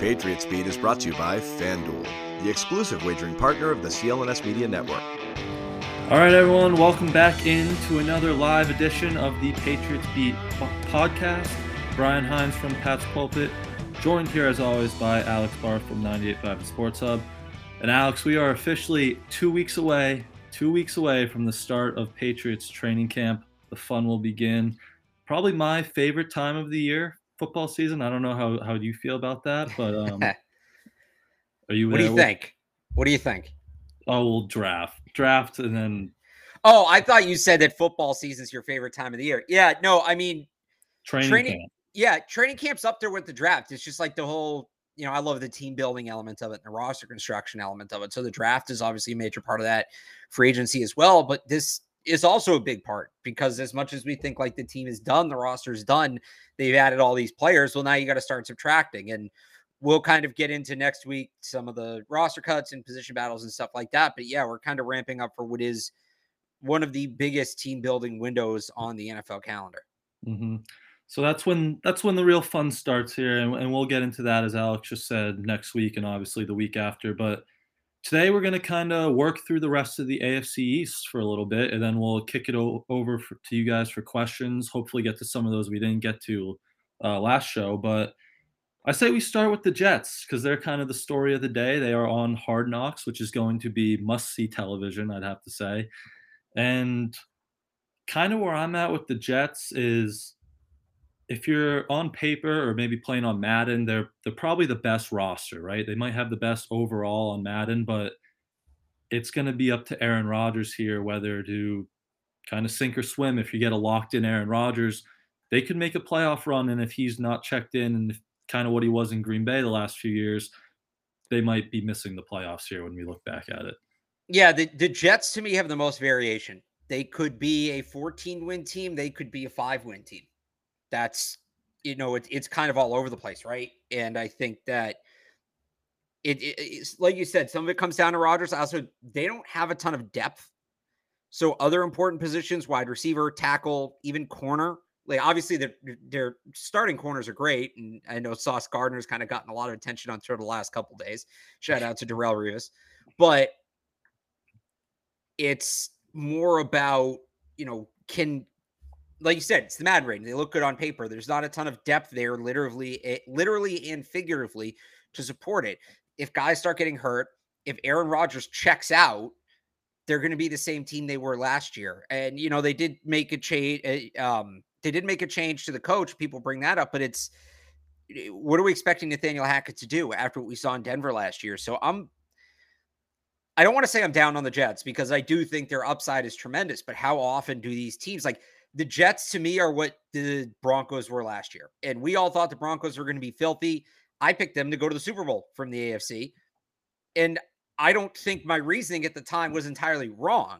Patriots Beat is brought to you by FanDuel, the exclusive wagering partner of the CLNS Media Network. All right, everyone, welcome back into another live edition of the Patriots Beat podcast. Brian Hines from Pat's Pulpit, joined here as always by Alex Barth from 98.5 Sports Hub. And Alex, we are officially two weeks away, two weeks away from the start of Patriots training camp. The fun will begin. Probably my favorite time of the year, football season. I don't know how, how you feel about that, but um, are you? What do you think? What do you think? Oh, we'll draft, draft, and then. Oh, I thought you said that football season is your favorite time of the year. Yeah, no, I mean, training, training. Yeah, training camp's up there with the draft. It's just like the whole you know, I love the team building element of it and the roster construction element of it. So the draft is obviously a major part of that free agency as well. But this is also a big part because as much as we think like the team is done, the roster is done, they've added all these players. Well, now you got to start subtracting. And we'll kind of get into next week some of the roster cuts and position battles and stuff like that. But yeah, we're kind of ramping up for what is one of the biggest team building windows on the NFL calendar. Mm-hmm. So that's when that's when the real fun starts here, and, and we'll get into that as Alex just said next week and obviously the week after. But today we're going to kind of work through the rest of the AFC East for a little bit, and then we'll kick it o- over for, to you guys for questions. Hopefully, get to some of those we didn't get to uh, last show. But I say we start with the Jets because they're kind of the story of the day. They are on Hard Knocks, which is going to be must see television, I'd have to say. And kind of where I'm at with the Jets is if you're on paper or maybe playing on Madden, they're they're probably the best roster, right? They might have the best overall on Madden, but it's going to be up to Aaron Rodgers here whether to kind of sink or swim. If you get a locked in Aaron Rodgers, they could make a playoff run, and if he's not checked in and kind of what he was in Green Bay the last few years, they might be missing the playoffs here when we look back at it. Yeah, the, the Jets to me have the most variation. They could be a 14 win team, they could be a five win team that's you know it, it's kind of all over the place right? And i think that it, it, it's like you said some of it comes down to rodgers. Also they don't have a ton of depth. So other important positions wide receiver tackle even corner like obviously their their starting corners are great and i know sauce gardner's kind of gotten a lot of attention on Twitter the last couple days. Shout out to darrelle revis. But it's more about you know can like you said, it's the Madden rating. They look good on paper. There's not a ton of depth there, literally, eh, literally and figuratively, to support it. If guys start getting hurt, if Aaron Rodgers checks out, they're going to be the same team they were last year. And you know, they did make a change. Eh, um, they did make a change to the coach. People bring that up, but it's eh, what are we expecting Nathaniel Hackett to do after what we saw in Denver last year? So I'm I don't want to say I'm down on the Jets because I do think their upside is tremendous, but how often do these teams like the Jets to me are what the Broncos were last year. And we all thought the Broncos were going to be filthy. I picked them to go to the Super Bowl from the AFC. And I don't think my reasoning at the time was entirely wrong.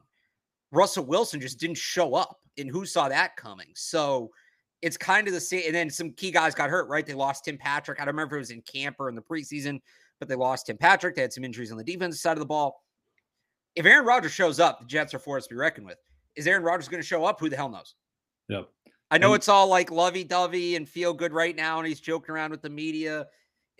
Russell Wilson just didn't show up. And who saw that coming? So it's kind of the same. And then some key guys got hurt, right? They lost Tim Patrick. I don't remember if it was in camp or in the preseason, but they lost Tim Patrick. They had some injuries on the defensive side of the ball. If Aaron Rodgers shows up, the Jets are forced to be reckoned with. Is Aaron Rodgers going to show up? Who the hell knows? Yep. I know and, it's all like lovey dovey and feel good right now, and he's joking around with the media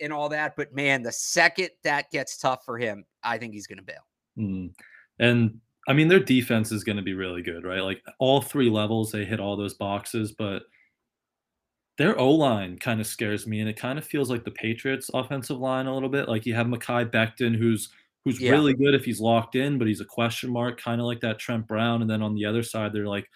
and all that. But man, the second that gets tough for him, I think he's going to bail. Mm. And I mean, their defense is going to be really good, right? Like all three levels, they hit all those boxes. But their O line kind of scares me, and it kind of feels like the Patriots' offensive line a little bit. Like you have Mekhi Becton, who's who's Yeah. really good if he's locked in, but he's a question mark, kind of like that Trent Brown. And then on the other side, they're like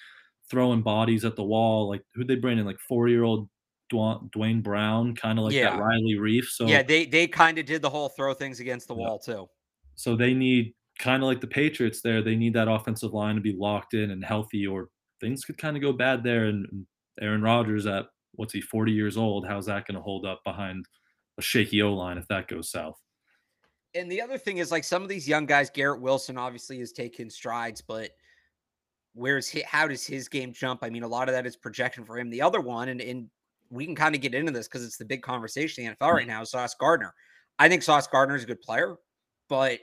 throwing bodies at the wall. Like who they bring in, like four year old Duane Brown, kind of like Yeah. that Riley Reiff. So yeah, they they kind of did the whole throw things against the Yeah. wall too. so they need kind of like the Patriots there. They need that offensive line to be locked in and healthy, or things could kind of go bad there. And, and Aaron Rodgers at what's he, 40 years old? How's that going to hold up behind a shaky O line if that goes south? And the other thing is like some of these young guys, Garrett Wilson obviously has taken strides, but where's he, how does his game jump? I mean, a lot of that is projection for him. The other one, and, and we can kind of get into this because it's the big conversation in the NFL right mm-hmm. now, is Sauce Gardner. I think Sauce Gardner is a good player, but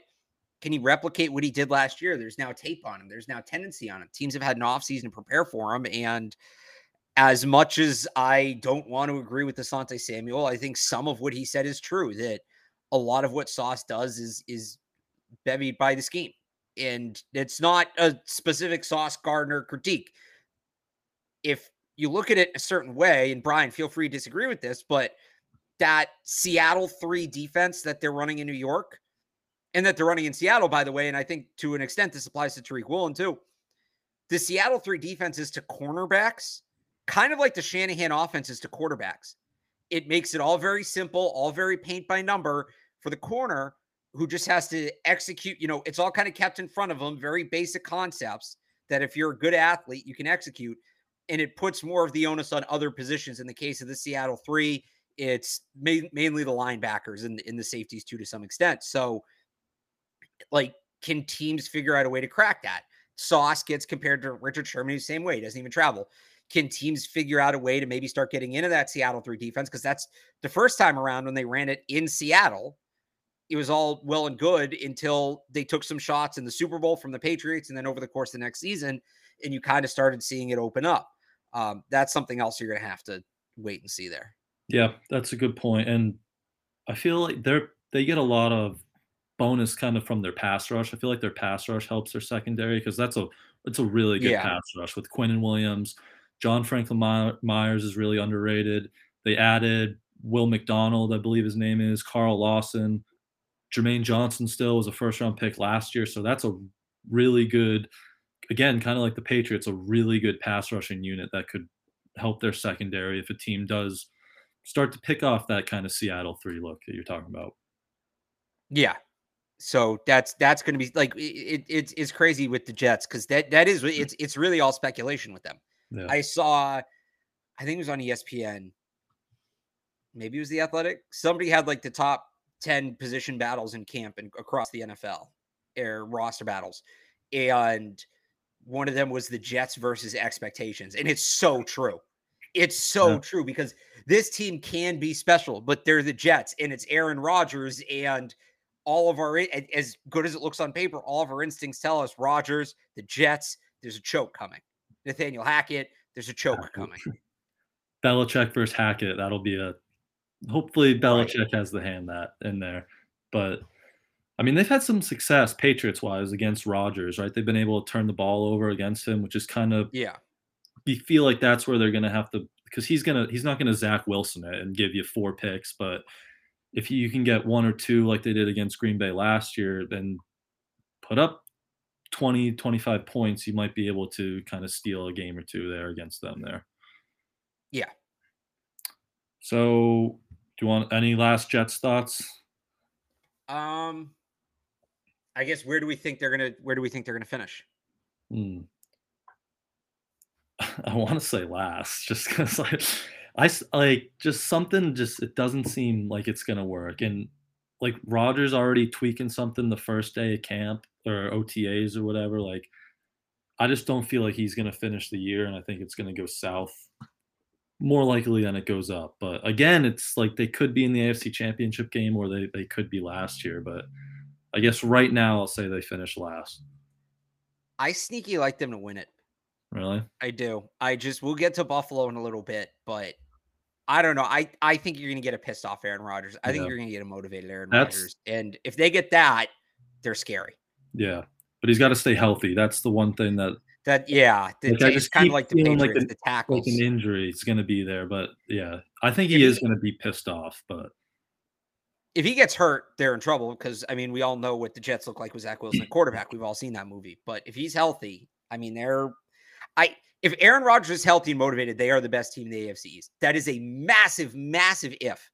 can he replicate what he did last year? There's now tape on him. There's now tendency on him. Teams have had an offseason to prepare for him. And as much as I don't want to agree with Asante Samuel, I think some of what he said is true that a lot of what Sauce does is is bevied by the scheme. And it's not a specific Sauce Gardner critique. If you look at it a certain way, and Brian, feel free to disagree with this, but that Seattle three defense that they're running in New York and that they're running in Seattle, by the way, and I think to an extent this applies to Tariq Woolen too. The Seattle three defenses to cornerbacks, kind of like the Shanahan offenses to quarterbacks. It makes it all very simple, all very paint by number for the corner who just has to execute. You know, it's all kind of kept in front of them, very basic concepts that if you're a good athlete, you can execute. And it puts more of the onus on other positions. In the case of the Seattle three, it's ma- mainly the linebackers and, and the safeties too, to some extent. So, like, can teams figure out a way to crack that? Sauce gets compared to Richard Sherman, the same way, he doesn't even travel. Can teams figure out a way to maybe start getting into that Seattle three defense? Because that's the first time around when they ran it in Seattle. It was all well and good until they took some shots in the Super Bowl from the Patriots, and then over the course of the next season, and you kind of started seeing it open up. Um, that's something else you're going to have to wait and see there. Yeah, that's a good point. And I feel like they're they get a lot of bonus kind of from their pass rush. I feel like their pass rush helps their secondary because that's a it's a really good Yeah. pass rush with Quinnen Williams. John Franklin My- Myers is really underrated. They added Will McDonald, I believe his name is, Carl Lawson. Jermaine Johnson still was a first round pick last year. So that's a really good, again, kind of like the Patriots, a really good pass rushing unit that could help their secondary if a team does start to pick off that kind of Seattle three look that you're talking about. Yeah. So that's that's going to be like it, it, it's it's crazy with the Jets because that that is it's it's really all speculation with them. Yeah. I saw, I think it was on ESPN. Maybe it was the Athletic. Somebody had like the top ten position battles in camp and across the NFL, or roster battles, and one of them was the Jets versus expectations, and it's so true. It's so Yeah. true because this team can be special, but they're the Jets, and it's Aaron Rodgers, and all of our as good as it looks on paper, all of our instincts tell us Rodgers, the Jets, there's a choke coming. Nathaniel Hackett, there's a choke coming. Belichick versus Hackett. That'll be a hopefully Belichick has the hand that in there. But I mean, they've had some success Patriots wise against Rodgers, right? They've been able to turn the ball over against him, which is kind of Yeah. you feel like that's where they're gonna have to because he's gonna he's not gonna Zach Wilson it and give you four picks, but if you can get one or two like they did against Green Bay last year, then put up 20, 25 points, you might be able to kind of steal a game or two there against them there. Yeah. So, do you want any last Jets thoughts? Um I guess where do we think they're gonna where do we think they're gonna finish? Hmm. I want to say last, just because like I like just something. Just it doesn't seem like it's gonna work, and like Rodgers already tweaking something the first day of camp or OTAs or whatever. Like, I just don't feel like he's gonna finish the year, and I think it's gonna go south more likely than it goes up. But again, it's like they could be in the AFC Championship game, or they they could be last year. But I guess right now I'll say they finish last. I sneaky like them to win it. Really? I do. I just we'll get to Buffalo in a little bit, but I don't know. I I think you're gonna get a pissed off Aaron Rodgers. I think you're gonna get a motivated Aaron That's- Rodgers. And if they get that, they're scary. Yeah, but he's got to stay healthy. That's the one thing that That yeah, Like, the, I it's just kind of like the feeling like Patriots, an- the tackles. Like an injury is going to be there, but yeah, I think If he is going to be pissed off. But if he gets hurt, they're in trouble because I mean we all know what the Jets look like with Zach Wilson quarterback. We've all seen that movie. But if he's healthy, I mean they're I if Aaron Rodgers is healthy and motivated, they are the best team in the AFC East. That is a massive, massive if.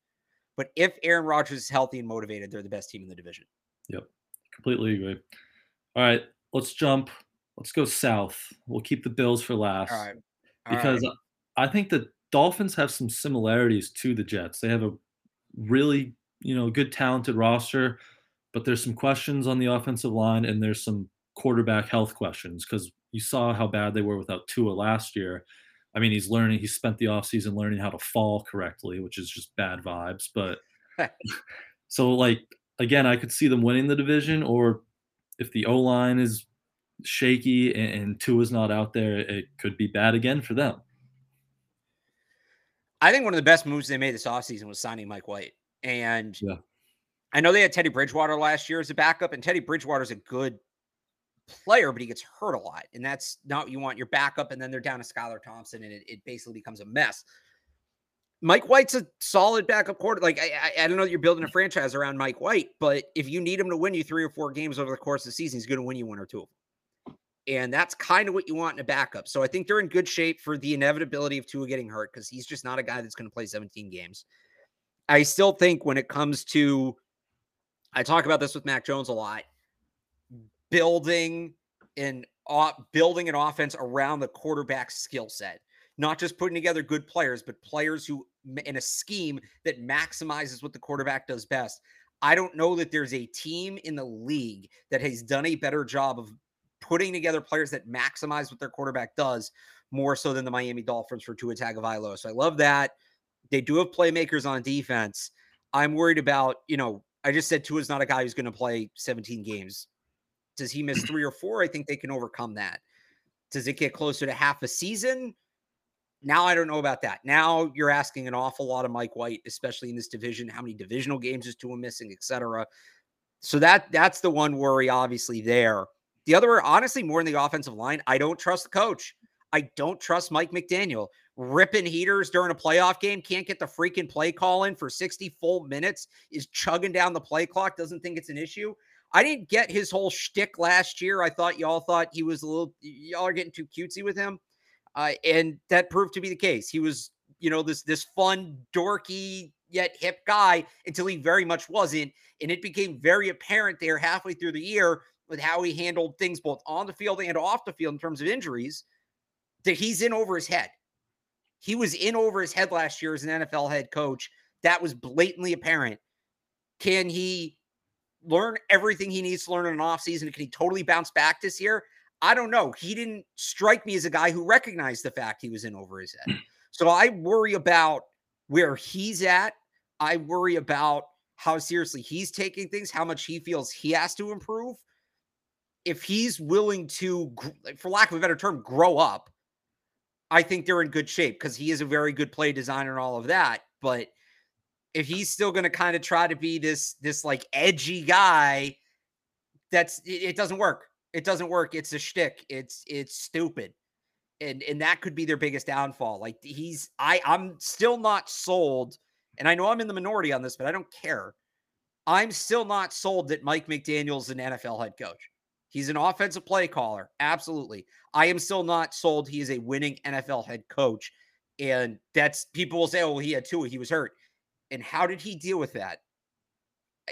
But if Aaron Rodgers is healthy and motivated, they're the best team in the division. Yep, completely agree. All right, let's jump. Let's go south. We'll keep the Bills for last All right. All because right. I think the Dolphins have some similarities to the Jets. They have a really, you know, good talented roster, but there's some questions on the offensive line and there's some quarterback health questions because you saw how bad they were without Tua last year. I mean, he's learning, he spent the offseason learning how to fall correctly, which is just bad vibes. But so, like, again, I could see them winning the division, or if the O line is shaky and, and Tua's not out there, it could be bad again for them. I think one of the best moves they made this offseason was signing Mike White. And Yeah. I know they had Teddy Bridgewater last year as a backup, and Teddy Bridgewater is a good player, but he gets hurt a lot. And that's not what you want your backup. And then they're down to Skylar Thompson, and it, it basically becomes a mess. Mike White's a solid backup quarter. Like I, I, I don't know that you're building a franchise around Mike White, but if you need him to win you three or four games over the course of the season, he's going to win you one or two. of them. And that's kind of what you want in a backup. So I think they're in good shape for the inevitability of Tua getting hurt because he's just not a guy that's going to play 17 games. I still think when it comes to, I talk about this with Mac Jones a lot, building and uh, building an offense around the quarterback skill set, not just putting together good players, but players who in a scheme that maximizes what the quarterback does best. I don't know that there's a team in the league that has done a better job of putting together players that maximize what their quarterback does more so than the Miami Dolphins for Tua Tagovailoa. So I love that. They do have playmakers on defense. I'm worried about, you know, I just said Tua's not a guy who's going to play 17 games. Does he miss three or four? I think they can overcome that. Does it get closer to half a season? Now I don't know about that. Now you're asking an awful lot of Mike White, especially in this division. How many divisional games is Tua missing, et cetera. So that that's the one worry, obviously, there. The other, are honestly, more in the offensive line, I don't trust the coach. I don't trust Mike McDaniel. Ripping heaters during a playoff game, can't get the freaking play call in for 60 full minutes, is chugging down the play clock, doesn't think it's an issue. I didn't get his whole shtick last year. I thought y'all thought he was a little, y'all are getting too cutesy with him. Uh, and that proved to be the case. He was, you know, this this fun, dorky yet hip guy until he very much wasn't, and it became very apparent there halfway through the year with how he handled things both on the field and off the field in terms of injuries that he's in over his head. He was in over his head last year as an NFL head coach. That was blatantly apparent. Can he learn everything he needs to learn in an offseason? Can he totally bounce back this year? I don't know. He didn't strike me as a guy who recognized the fact he was in over his head. So I worry about where he's at. I worry about how seriously he's taking things, how much he feels he has to improve. If he's willing to, for lack of a better term, grow up, I think they're in good shape because he is a very good play designer and all of that. But if he's still going to kind of try to be this this like edgy guy, that's it, it doesn't work. It doesn't work. It's a shtick. It's it's stupid. And and that could be their biggest downfall. Like he's I I'm still not sold. And I know I'm in the minority on this, but I don't care. I'm still not sold that Mike McDaniel's an NFL head coach. He's an offensive play caller. Absolutely. I am still not sold he is a winning NFL head coach. And that's people will say, oh, well, he had Tua, he was hurt. And how did he deal with that?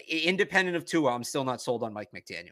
Independent of Tua, I'm still not sold on Mike McDaniel.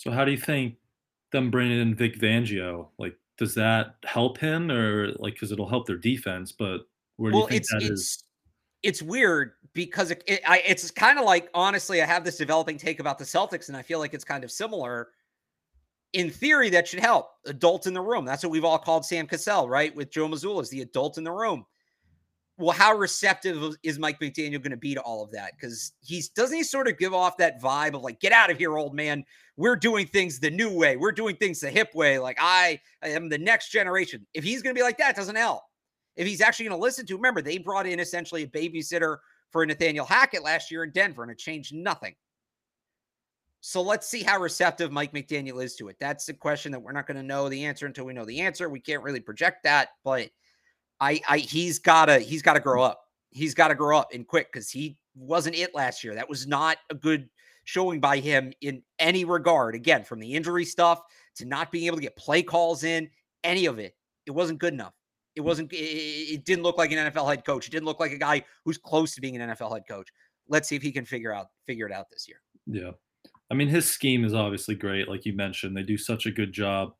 So how do you think them bringing in Vic Fangio, like, does that help him or like, because it'll help their defense, but where do well, you think it's that it's is? it's weird because it, it I, it's kind of like honestly, I have this developing take about the Celtics, and I feel like it's kind of similar. in theory, that should help. Adult in the room. That's what we've all called Sam Cassell, right? With Joe Mazzulla is the adult in the room. Well, how receptive is Mike McDaniel going to be to all of that? Because he's doesn't he sort of give off that vibe of like, get out of here, old man. We're doing things the new way. We're doing things the hip way. Like I, I am the next generation. If he's going to be like that, doesn't help. If he's actually going to listen to, remember they brought in essentially a babysitter for Nathaniel Hackett last year in Denver, and it changed nothing. So let's see how receptive Mike McDaniel is to it. That's the question that we're not going to know the answer until we know the answer. We can't really project that, but I, I he's gotta he's gotta grow up. He's got to grow up and quick because he wasn't it last year. That was not a good showing by him in any regard. Again, from the injury stuff to not being able to get play calls in, any of it, it wasn't good enough. It mm. wasn't. It, it didn't look like an NFL head coach. It didn't look like a guy who's close to being an NFL head coach. Let's see if he can figure out figure it out this year. Yeah. I mean, his scheme is obviously great. Like you mentioned, they do such a good job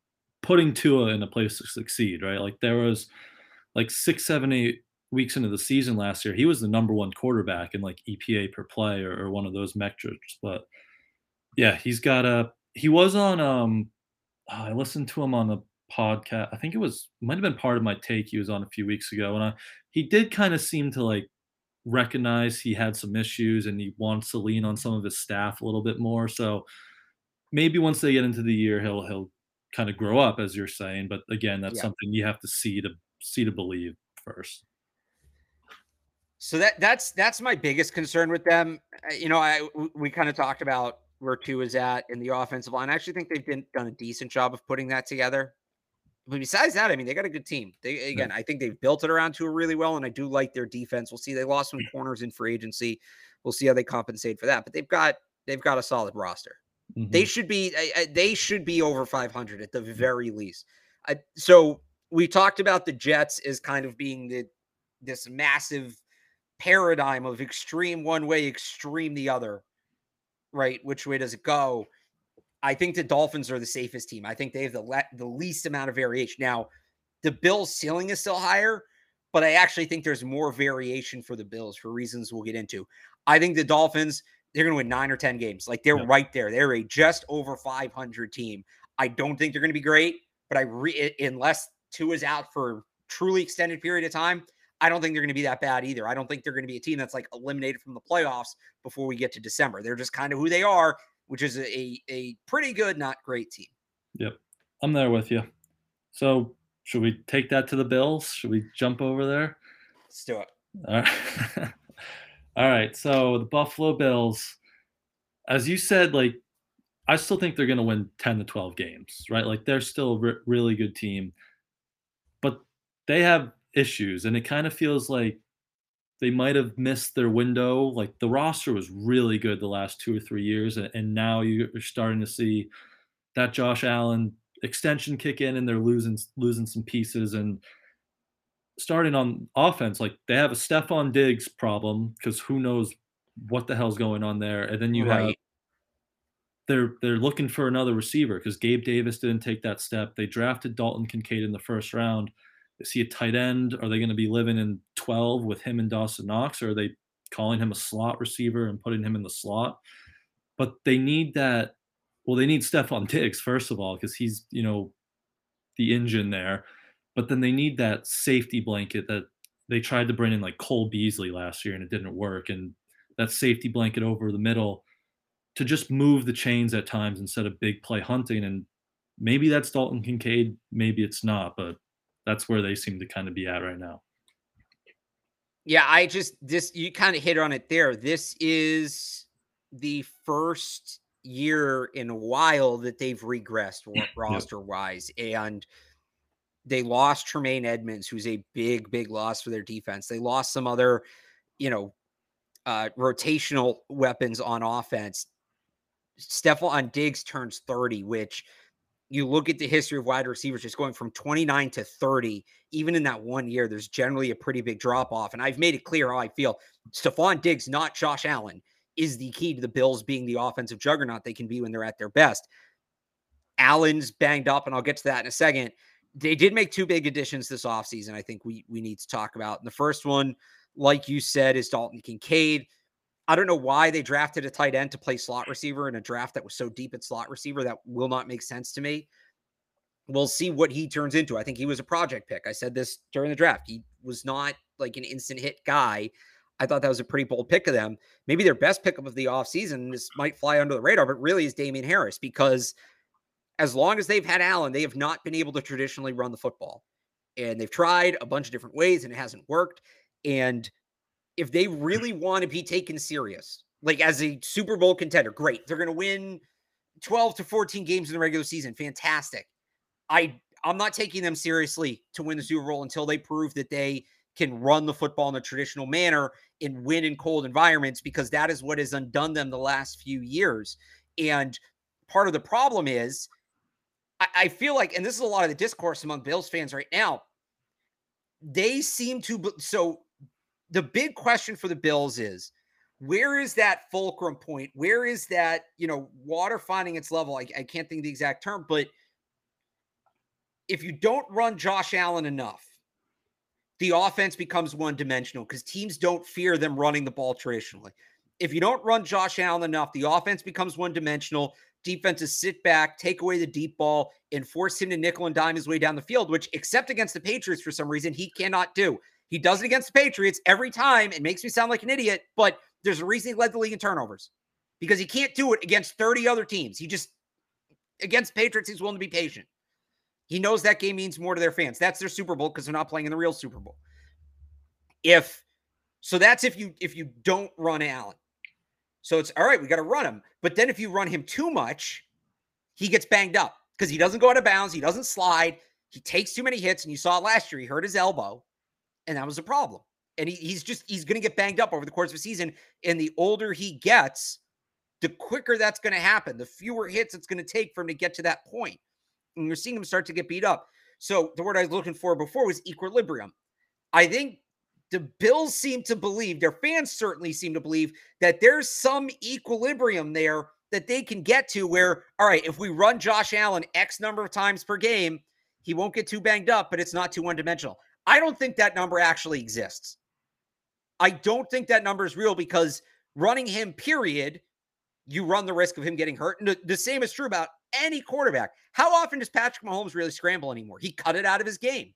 putting Tua in a place to succeed, right? Like there was like six, seven, eight weeks into the season last year, he was the number one quarterback in like EPA per play or, or one of those metrics. But yeah, he's got a, he was on, um, oh, I listened to him on a podcast. I think it was, might have been Pardon My Take he was on a few weeks ago. And I, he did kind of seem to like recognize he had some issues and he wants to lean on some of his staff a little bit more. So maybe once they get into the year, he'll he'll kind of grow up, as you're saying. But again, that's yeah. something you have to see to see to believe first. So that that's that's my biggest concern with them. You know, I we kind of talked about where Tua is at in the offensive line. I actually think they've been, done a decent job of putting that together. But besides that, I mean, they got a good team. They again, I think they've built it around Tua really well, and I do like their defense. We'll see. They lost some corners in free agency. We'll see how they compensate for that. But they've got they've got a solid roster. Mm-hmm. They should be they should be over 500 at the very least. so we talked about the Jets as kind of being the this massive paradigm of extreme one way, extreme the other. Right? Which way does it go? I think the Dolphins are the safest team. I think they have the le- the least amount of variation. Now, the Bills' ceiling is still higher, but I actually think there's more variation for the Bills for reasons we'll get into. I think the Dolphins they're going to win nine or ten games. Like they're yeah. right there. They're a just over 500 team. I don't think they're going to be great, but I re- unless Tua is out for truly extended period of time, I don't think they're going to be that bad either. I don't think they're going to be a team that's like eliminated from the playoffs before we get to December. They're just kind of who they are which is a, a pretty good, not great team. Yep. I'm there with you. So should we take that to the Bills? Should we jump over there? Let's do it. All right. All right. So the Buffalo Bills, as you said, like I still think they're going to win 10 to 12 games, right? Like they're still a re- really good team, they have issues. And it kind of feels like they might have missed their window. Like the roster was really good the last two or three years, and now you're starting to see that Josh Allen extension kick in, and they're losing losing some pieces. And starting on offense, like they have a Stefon Diggs problem because who knows what the hell's going on there. And then you right. have they're they're looking for another receiver because Gabe Davis didn't take that step. They drafted Dalton Kincaid in the first round is he a tight end? Are they going to be living in 12 with him and Dawson Knox? Or are they calling him a slot receiver and putting him in the slot? But they need that. Well, they need Stefon Diggs, first of all, because he's, you know, the engine there. But then they need that safety blanket that they tried to bring in like Cole Beasley last year and it didn't work. And that safety blanket over the middle to just move the chains at times instead of big play hunting. And maybe that's Dalton Kincaid, maybe it's not, but that's where they seem to kind of be at right now. Yeah, I just this you kind of hit on it there. This is the first year in a while that they've regressed roster wise and they lost Tremaine Edmunds who's a big, big loss for their defense. They lost some other, you know, uh, rotational weapons on offense. Stefon Diggs turns 30, which you look at the history of wide receivers just going from 29 to 30, even in that one year, there's generally a pretty big drop off. And I've made it clear how I feel. Stefon Diggs, not Josh Allen, is the key to the Bills being the offensive juggernaut they can be when they're at their best. Allen's banged up, and I'll get to that in a second. They did make two big additions this offseason, I think we we need to talk about. And the first one, like you said, is Dalton Kincaid. I don't know why they drafted a tight end to play slot receiver in a draft that was so deep at slot receiver. That will not make sense to me. We'll see what he turns into. I think he was a project pick. I said this during the draft. He was not like an instant hit guy. I thought that was a pretty bold pick of them. Maybe their best pickup of the offseason. This might fly under the radar, but really is Damien Harris because as long as they've had Allen, they have not been able to traditionally run the football. And they've tried a bunch of different ways and it hasn't worked. And if they really want to be taken serious, like as a Super Bowl contender, great. They're going to win 12 to 14 games in the regular season. Fantastic. I I'm not taking them seriously to win the Super Bowl until they prove that they can run the football in a traditional manner and win in cold environments because that is what has undone them the last few years. And part of the problem is, I, I feel like, and this is a lot of the discourse among Bills fans right now, they seem to. So the big question for the Bills is where is that fulcrum point? Where is that, you know, water finding its level? I, I can't think the exact term, but if you don't run Josh Allen enough, the offense becomes one dimensional because teams don't fear them running the ball traditionally. If you don't run Josh Allen enough, the offense becomes one dimensional. Defenses sit back, take away the deep ball, and force him to nickel and dime his way down the field, which, except against the Patriots for some reason, he cannot do. He does it against the Patriots every time. It makes me sound like an idiot, but there's a reason he led the league in turnovers because he can't do it against 30 other teams. He just, against Patriots, he's willing to be patient. He knows that game means more to their fans. That's their Super Bowl because they're not playing in the real Super Bowl. If so, that's if you if you don't run Allen. So it's all right. We got to run him. But then if you run him too much, he gets banged up because he doesn't go out of bounds. He doesn't slide. He takes too many hits. And you saw last year. He hurt his elbow, and that was a problem. And he, he's just he's going to get banged up over the course of a season. And the older he gets, the quicker that's going to happen. The fewer hits it's going to take for him to get to that point. and you're seeing him start to get beat up. So the word I was looking for before was equilibrium. I think the Bills seem to believe, their fans certainly seem to believe that there's some equilibrium there that they can get to where, all right, if we run Josh Allen X number of times per game, he won't get too banged up, but it's not too one dimensional. I don't think that number actually exists. I don't think that number is real because running him, period, you run the risk of him getting hurt. And the, same is true about any quarterback. How often does Patrick Mahomes really scramble anymore? He cut it out of his game.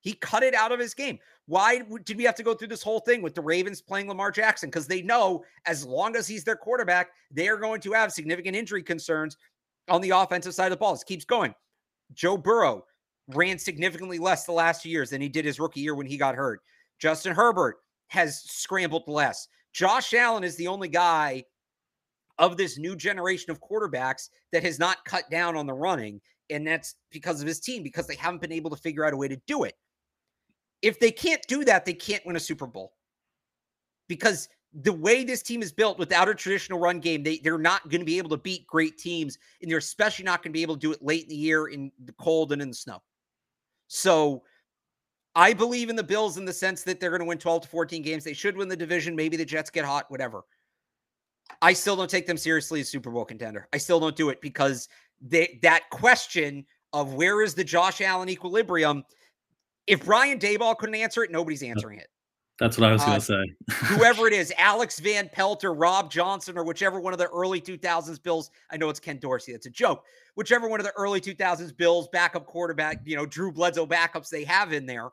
He cut it out of his game. Why did we have to go through this whole thing with the Ravens playing Lamar Jackson? Because they know as long as he's their quarterback, they are going to have significant injury concerns on the offensive side of the ball. It keeps going. Joe Burrow ran significantly less the last two years than he did his rookie year when he got hurt. Justin Herbert has scrambled less. Josh Allen is the only guy of this new generation of quarterbacks that has not cut down on the running. And that's because of his team, because they haven't been able to figure out a way to do it. If they can't do that, they can't win a Super Bowl. Because the way this team is built without a traditional run game, they, they're not going to be able to beat great teams. And they're especially not going to be able to do it late in the year in the cold and in the snow. So I believe in the Bills in the sense that they're going to win 12 to 14 games. They should win the division. Maybe the Jets get hot, whatever. I still don't take them seriously as Super Bowl contender. I still don't do it because they, that question of where is the Josh Allen equilibrium, if Brian Daboll couldn't answer it, nobody's answering it. That's what I was going to uh, say. whoever it is, Alex Van Pelt or Rob Johnson or whichever one of the early 2000s Bills. I know it's Ken Dorsey. That's a joke. Whichever one of the early 2000s Bills backup quarterback, you know, Drew Bledsoe backups they have in there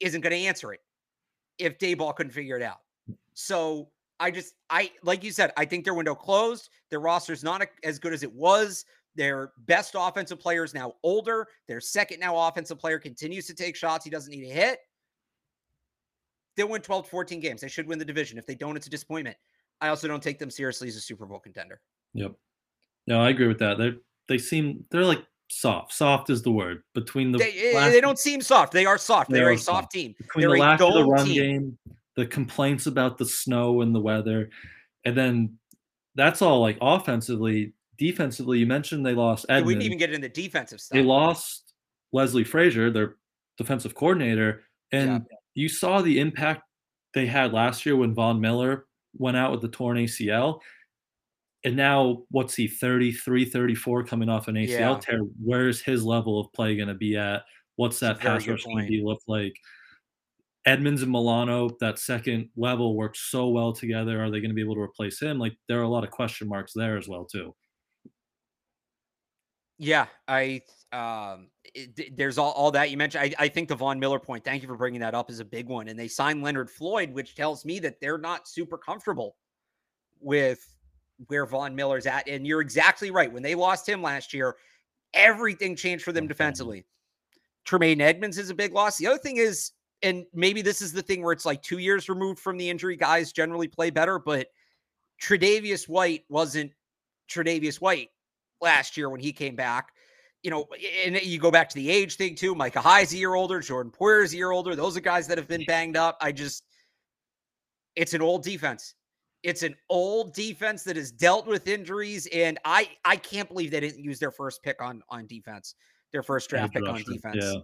isn't going to answer it if Daboll couldn't figure it out. So I just, I like you said, I think their window closed. Their roster is not a, as good as it was. Their best offensive player is now older. Their second now offensive player continues to take shots. He doesn't need a hit. They'll win 12 to 14 games. They should win the division. If they don't, it's a disappointment. I also don't take them seriously as a Super Bowl contender. Yep. No, I agree with that. They they seem they're like soft. Soft is the word between the. They, eh, last, they don't seem soft. They are soft. They, they are, a soft, soft team. Between they're the lack of the run team. game the complaints about the snow and the weather. And then that's all like offensively. Defensively, you mentioned they lost Edmund. we didn't even get into the defensive stuff. They lost Leslie Frazier, their defensive coordinator. And yeah. You saw the impact they had last year when Von Miller went out with the torn ACL. And now, what's he, 33, 34 coming off an ACL yeah. tear? Where's his level of play going to be at? What's that pass rush going to be look like? Edmunds and Milano, that second level works so well together. Are they going to be able to replace him? Like there are a lot of question marks there as well too. Yeah, I um, it, there's all, all that you mentioned. I, I think the Von Miller point, thank you for bringing that up, is a big one. And they signed Leonard Floyd, which tells me that they're not super comfortable with where Von Miller's at. And you're exactly right. When they lost him last year, everything changed for them defensively. Tremaine Edmunds is a big loss. The other thing is, and maybe this is the thing where it's like two years removed from the injury, guys generally play better, but Tre'Davious White wasn't Tre'Davious White last year when he came back you know, and you go back to the age thing too. Micah Hyde's a year older, Jordan Poyer's a year older. Those are guys that have been banged up. I just, it's an old defense. It's an old defense that has dealt with injuries, and I I can't believe they didn't use their first pick on on defense, their first draft pick on defense. Yeah.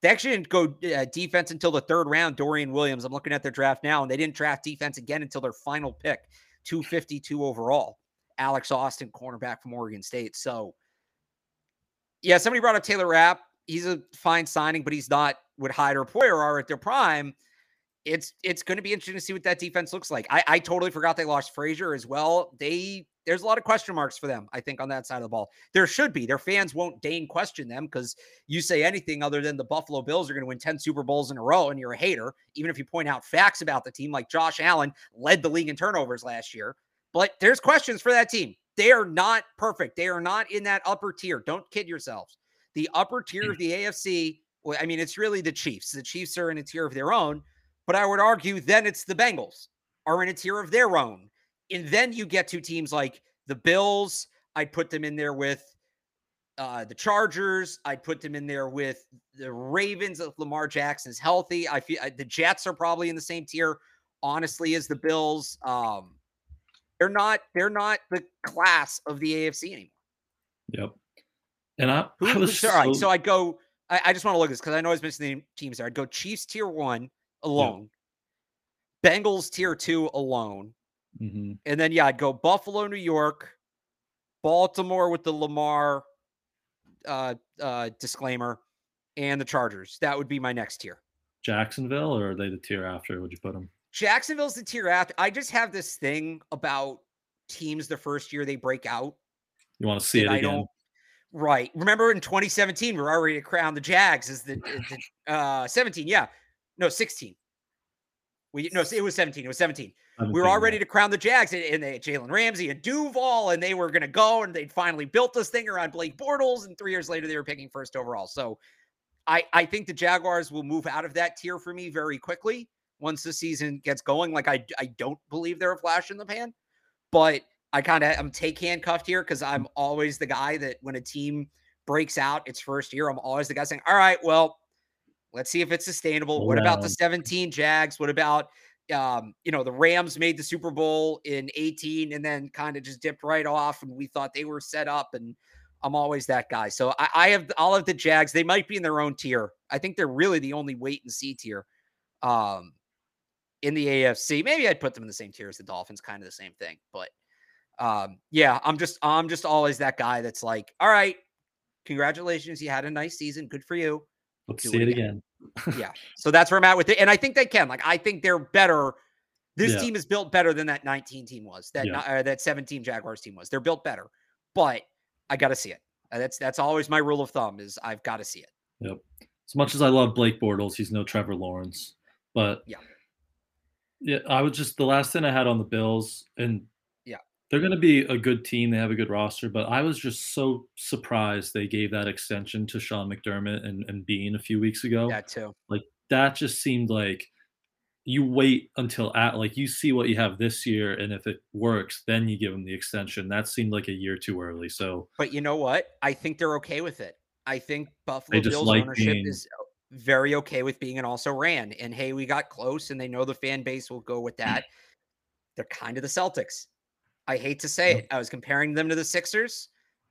They actually didn't go uh, defense until the third round. Dorian Williams. I'm looking at their draft now, and they didn't draft defense again until their final pick, 252 overall. Alex Austin, cornerback from Oregon State. So yeah, somebody brought up Taylor Rapp. He's a fine signing, but he's not what Hyde or Poyer are at their prime. It's it's going to be interesting to see what that defense looks like. I, I totally forgot they lost Frazier as well. They there's a lot of question marks for them, I think, on that side of the ball. There should be. Their fans won't deign question them because you say anything other than the Buffalo Bills are going to win 10 Super Bowls in a row and you're a hater, even if you point out facts about the team, like Josh Allen led the league in turnovers last year. But there's questions for that team. They are not perfect. They are not in that upper tier. Don't kid yourselves. The upper tier of the AFC, well, I mean, it's really the Chiefs. The Chiefs are in a tier of their own, but I would argue then it's the Bengals are in a tier of their own. And then you get to teams like the Bills. I'd put them in there with uh, the Chargers. I'd put them in there with the Ravens if Lamar Jackson's healthy. I feel the Jets are probably in the same tier, honestly, as the Bills. Um, they're not they're not the class of the AFC anymore. Yep. And I, Who, I was so, all right. So I'd go. I, I just want to look at this because I know I was missing the teams there. I'd go Chiefs tier one alone, Bengals tier two alone, mm-hmm. and then yeah, I'd go Buffalo, New York, Baltimore with the Lamar uh, uh, disclaimer, and the Chargers. That would be my next tier. Jacksonville, or are they the tier after? Would you put them? Jacksonville's the tier after. I just have this thing about teams the first year they break out. You want to see it I again. Don't, right. Remember in 2017, we are already crowned the Jags as the, the uh 17. Yeah. No, 16. We no, it was 17. It was 17. We were all ready to crown the Jags, and, and they Jalen Ramsey and Duval, and they were going to go, and they'd finally built this thing around Blake Bortles, and three years later they were picking first overall. So, I I think the Jaguars will move out of that tier for me very quickly once the season gets going. Like I I don't believe they're a flash in the pan, but I kind of I'm take handcuffed here because I'm always the guy that when a team breaks out its first year, I'm always the guy saying, "All right, well, let's see if it's sustainable." What about the 17 Jags? What about um, you know, the Rams made the Super Bowl in 18 and then kind of just dipped right off, and we thought they were set up. And I'm always that guy. So I, I have all of the Jags. They might be in their own tier. I think they're really the only wait and see tier. Um, in the AFC. Maybe I'd put them in the same tier as the Dolphins, kind of the same thing. But um, yeah, I'm just I'm just always that guy that's like, all right, congratulations, you had a nice season, good for you. Let's Do see it again. again. yeah, so that's where I'm at with it, and I think they can. Like, I think they're better. This yeah. team is built better than that 19 team was. That yeah. uh, that 17 Jaguars team was. They're built better, but I got to see it. Uh, that's that's always my rule of thumb is I've got to see it. Yep. As much as I love Blake Bortles, he's no Trevor Lawrence, but yeah yeah, I was just the last thing I had on the Bills, and yeah, they're going to be a good team. They have a good roster, but I was just so surprised they gave that extension to Sean McDermott and, and Beane a few weeks ago. That too. Like that just seemed like you wait until at like you see what you have this year, and if it works, then you give them the extension. That seemed like a year too early. So, but you know what? I think they're okay with it. I think Buffalo Bills like ownership being, is very okay with being an also ran. And hey, we got close, and they know the fan base will go with mm. that. They're kind of the Celtics. I hate to say it. I was comparing them to the Sixers.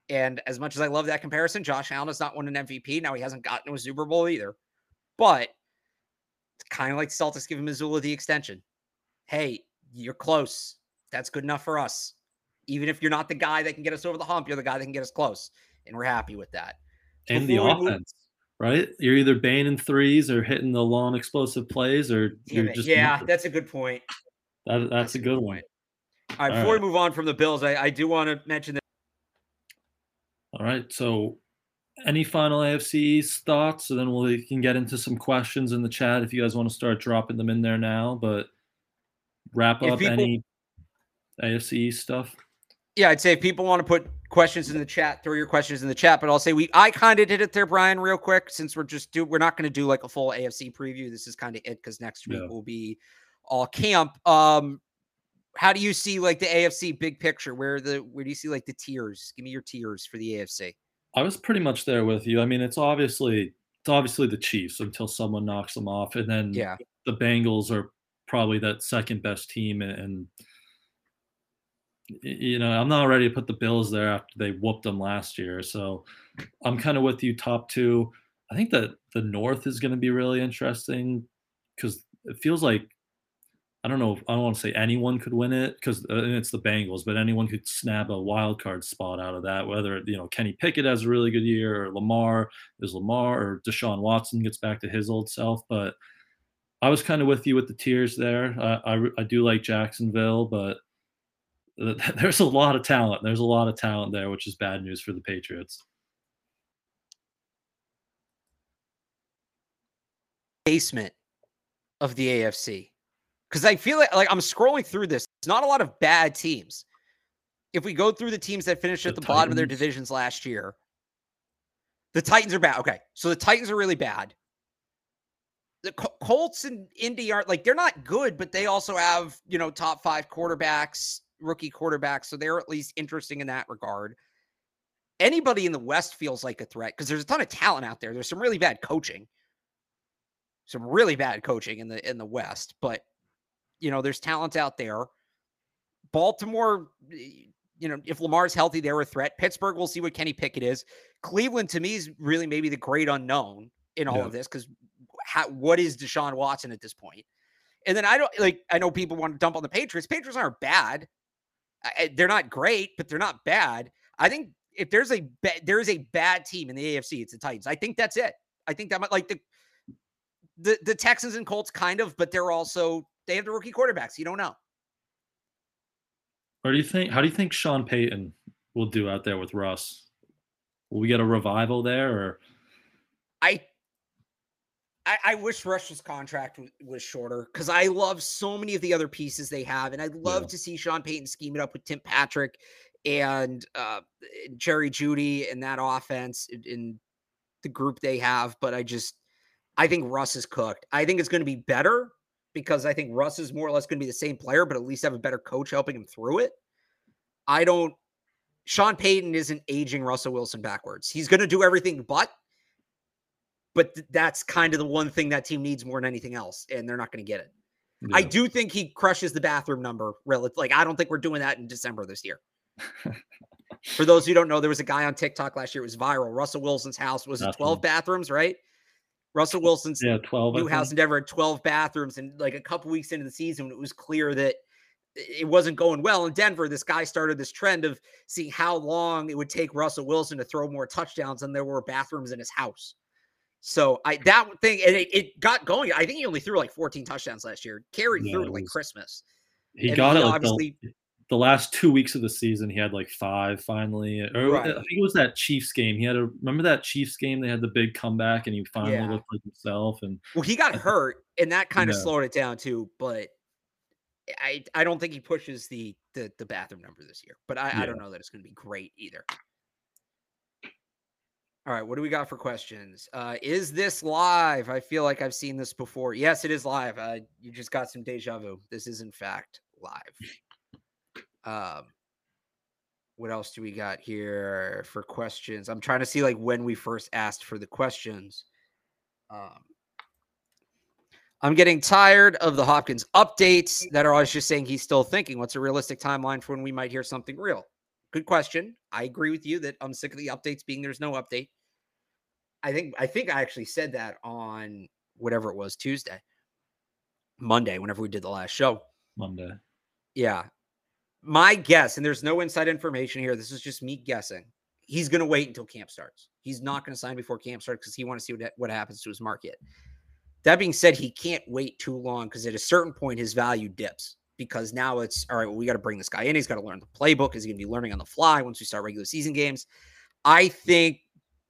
And as much as I love that comparison, Josh Allen has not won an MVP. Now he hasn't gotten to a Super Bowl either. But it's kind of like the Celtics giving Mazzulla the extension. Hey, you're close. That's good enough for us. Even if you're not the guy that can get us over the hump, you're the guy that can get us close. And we're happy with that. And the offense. Right? You're either baiting threes or hitting the long explosive plays, or you're just yeah. That's a good point. That, that's, that's, a good, good one. Point. All right, before right. we move on from the Bills, I, I do want to mention that. All right, so any final AFC thoughts? So then we can get into some questions in the chat if you guys want to start dropping them in there now. But wrap up people, any AFC stuff. Yeah, I'd say if people want to put questions in the chat, throw your questions in the chat. But I'll say we I kind of did it there, Brian, real quick, since we're just do we're not going to do like a full AFC preview. This is kind of it because next week yeah. will be all camp. Um, how do you see like the AFC big picture? Where the where do you see like the tiers? Give me your tiers for the AFC. I was pretty much there with you. I mean, it's obviously it's obviously the Chiefs until someone knocks them off, and then yeah. the Bengals are probably that second best team, and you know I'm not ready to put the Bills there after they whooped them last year. So I'm kind of with you, top two. I think that the North is going to be really interesting because it feels like I don't know. I don't want to say anyone could win it because uh, it's the Bengals, but anyone could snap a wild card spot out of that. Whether you know Kenny Pickett has a really good year, or Lamar is Lamar, or Deshaun Watson gets back to his old self. But I was kind of with you with the tiers there. Uh, I I do like Jacksonville, but there's a lot of talent. There's a lot of talent there, which is bad news for the Patriots. Basement of the AFC because I feel like, like I'm scrolling through this. It's not a lot of bad teams. If we go through the teams that finished the at the Titans. bottom of their divisions last year, the Titans are bad. Okay, so the Titans are really bad. The Colts and Indy aren't like they're not good, but they also have you know top five quarterbacks, rookie quarterbacks, so they're at least interesting in that regard. Anybody in the West feels like a threat because there's a ton of talent out there. There's some really bad coaching, some really bad coaching in the in the West, but you know, there's talent out there. Baltimore, you know, if Lamar's healthy, they're a threat. Pittsburgh, we'll see what Kenny Pickett is. Cleveland, to me, is really maybe the great unknown in all yeah. of this because what is Deshaun Watson at this point? And then I don't like, I know people want to dump on the Patriots. Patriots aren't bad. They're not great, but they're not bad. I think if there's a ba- there is a bad team in the AFC, it's the Titans. I think that's it. I think that might like the the the Texans and Colts kind of, but they're also they have the rookie quarterbacks. You don't know. What do you think? How do you think Sean Payton will do out there with Russ? Will we get a revival there, or? I I, I, wish Russ's contract w- was shorter because I love so many of the other pieces they have, and I'd love yeah. to see Sean Payton scheme it up with Tim Patrick and uh, Jerry Jeudy and that offense in, in the group they have. But I just, I think Russ is cooked. I think it's going to be better because I think Russ is more or less going to be the same player, but at least have a better coach helping him through it. I don't. Sean Payton isn't aging Russell Wilson backwards. He's going to do everything but. But th- that's kind of the one thing that team needs more than anything else, and they're not going to get it. I do think he crushes the bathroom number. Relative, like I don't think we're doing that in December this year. For those who don't know, there was a guy on TikTok last year. It was viral. Russell Wilson's house was it twelve bathrooms, right? Russell Wilson's yeah, 12, new house in Denver had 12 bathrooms. And like a couple weeks into the season, it was clear that it wasn't going well in Denver. This guy started this trend of seeing how long it would take Russell Wilson to throw more touchdowns than there were bathrooms in his house. So I that thing and it, it got going. I think he only threw like 14 touchdowns last year. Carried yeah, through like Christmas. He and got it obviously like the last two weeks of the season, he had like five finally. Or right. I think it was that Chiefs game. He had a remember that Chiefs game. They had the big comeback, and he finally yeah. looked like himself. And well, he got hurt, and that kind of yeah. slowed it down too. But I I don't think he pushes the the, the bathroom number this year. But I. I don't know that it's going to be great either. All right, what do we got for questions? Uh, is this live? I feel like I've seen this before. Yes, it is live. Uh, you just got some deja vu. This is in fact live. Um, what else do we got here for questions? I'm trying to see like when we first asked for the questions. Um, I'm getting tired of the Hopkins updates that are always just saying he's still thinking. What's a realistic timeline for when we might hear something real? Good question. I agree with you that I'm sick of the updates being there's no update. I think I think I actually said that on whatever it was Tuesday, Monday, whenever we did the last show. Monday. Yeah, my guess, and there's no inside information here, this is just me guessing. he's going to wait until camp starts. He's not going to sign before camp starts because he wants to see what, what happens to his market. That being said, he can't wait too long because at a certain point his value dips because now it's all right. Well, we got to bring this guy in. He's got to learn the playbook. Is he going to be learning on the fly once we start regular season games? I think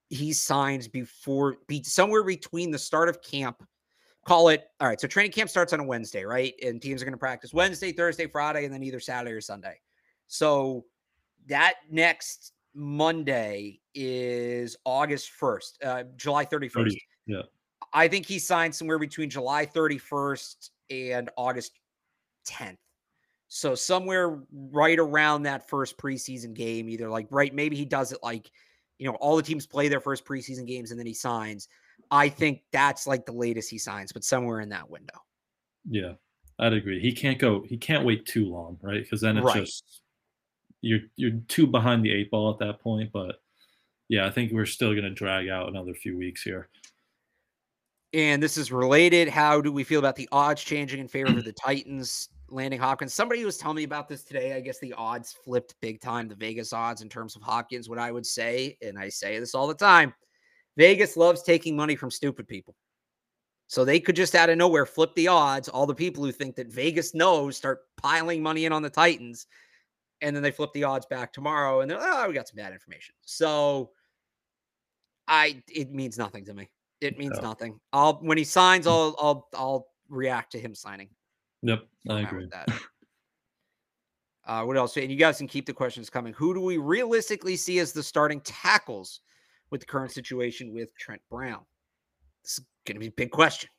he signs before be somewhere between the start of camp. Call it all right. So training camp starts on a Wednesday, right? And teams are going to practice Wednesday, Thursday, Friday, and then either Saturday or Sunday. So that next Monday is August 1st, uh, July 31st. 30, yeah. I think he signed somewhere between July 31st and August 10th. So somewhere right around that first preseason game, either like right, maybe he does it like, you know, all the teams play their first preseason games and then he signs. I think that's like the latest he signs, but somewhere in that window. Yeah, I'd agree. He can't go. He can't wait too long, right? Because then it's right. just you're you're too behind the eight ball at that point. But yeah, I think we're still going to drag out another few weeks here. And this is related. How do we feel about the odds changing in favor of the Titans landing Hopkins? Somebody was telling me about this today. I guess the odds flipped big time, the Vegas odds in terms of Hopkins. What I would say, and I say this all the time Vegas loves taking money from stupid people. So they could just out of nowhere flip the odds. All the people who think that Vegas knows start piling money in on the Titans. And then they flip the odds back tomorrow and they're, like, oh, we got some bad information. So I it means nothing to me. It means no. nothing. I'll when he signs. I'll I'll I'll react to him signing. Yep, I agree. With that. uh, what else? And you guys can keep the questions coming. Who do we realistically see as the starting tackles with the current situation with Trent Brown? This is going to be a big question.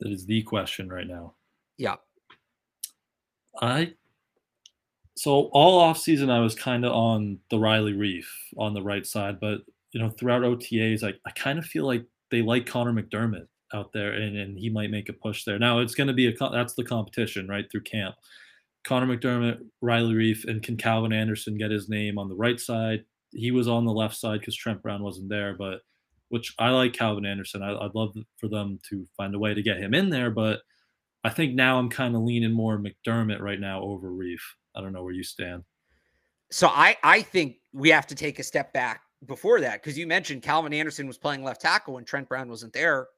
That is the question right now. Yeah. I so all off season I was kind of on the Riley Reiff on the right side, but you know throughout OTAs I, I kind of feel like they like Connor McDermott out there, and, and he might make a push there. Now it's going to be a that's the competition right through camp. Connor McDermott, Riley Reiff, and can Calvin Anderson get his name on the right side? He was on the left side because Trent Brown wasn't there, but which I like Calvin Anderson. I, would love for them to find a way to get him in there, but I think now I'm kind of leaning more McDermott right now over Reiff. I don't know where you stand. So I I think we have to take a step back before that because you mentioned Calvin Anderson was playing left tackle when Trent Brown wasn't there.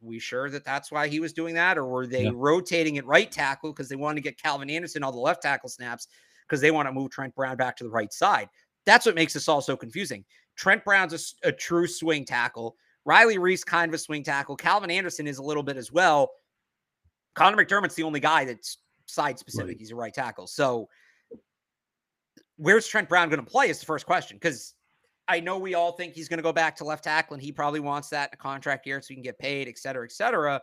We sure that that's why he was doing that, or were they yeah. rotating at right tackle because they wanted to get Calvin Anderson all the left tackle snaps because they want to move Trent Brown back to the right side? That's what makes this all so confusing. Trent Brown's a, a true swing tackle. Riley Reiff kind of a swing tackle. Calvin Anderson is a little bit as well. Connor McDermott's the only guy that's side specific. Right. He's a right tackle. So where's Trent Brown going to play is the first question because I know we all think he's going to go back to left tackle, and he probably wants that in a contract year so he can get paid, et cetera, et cetera.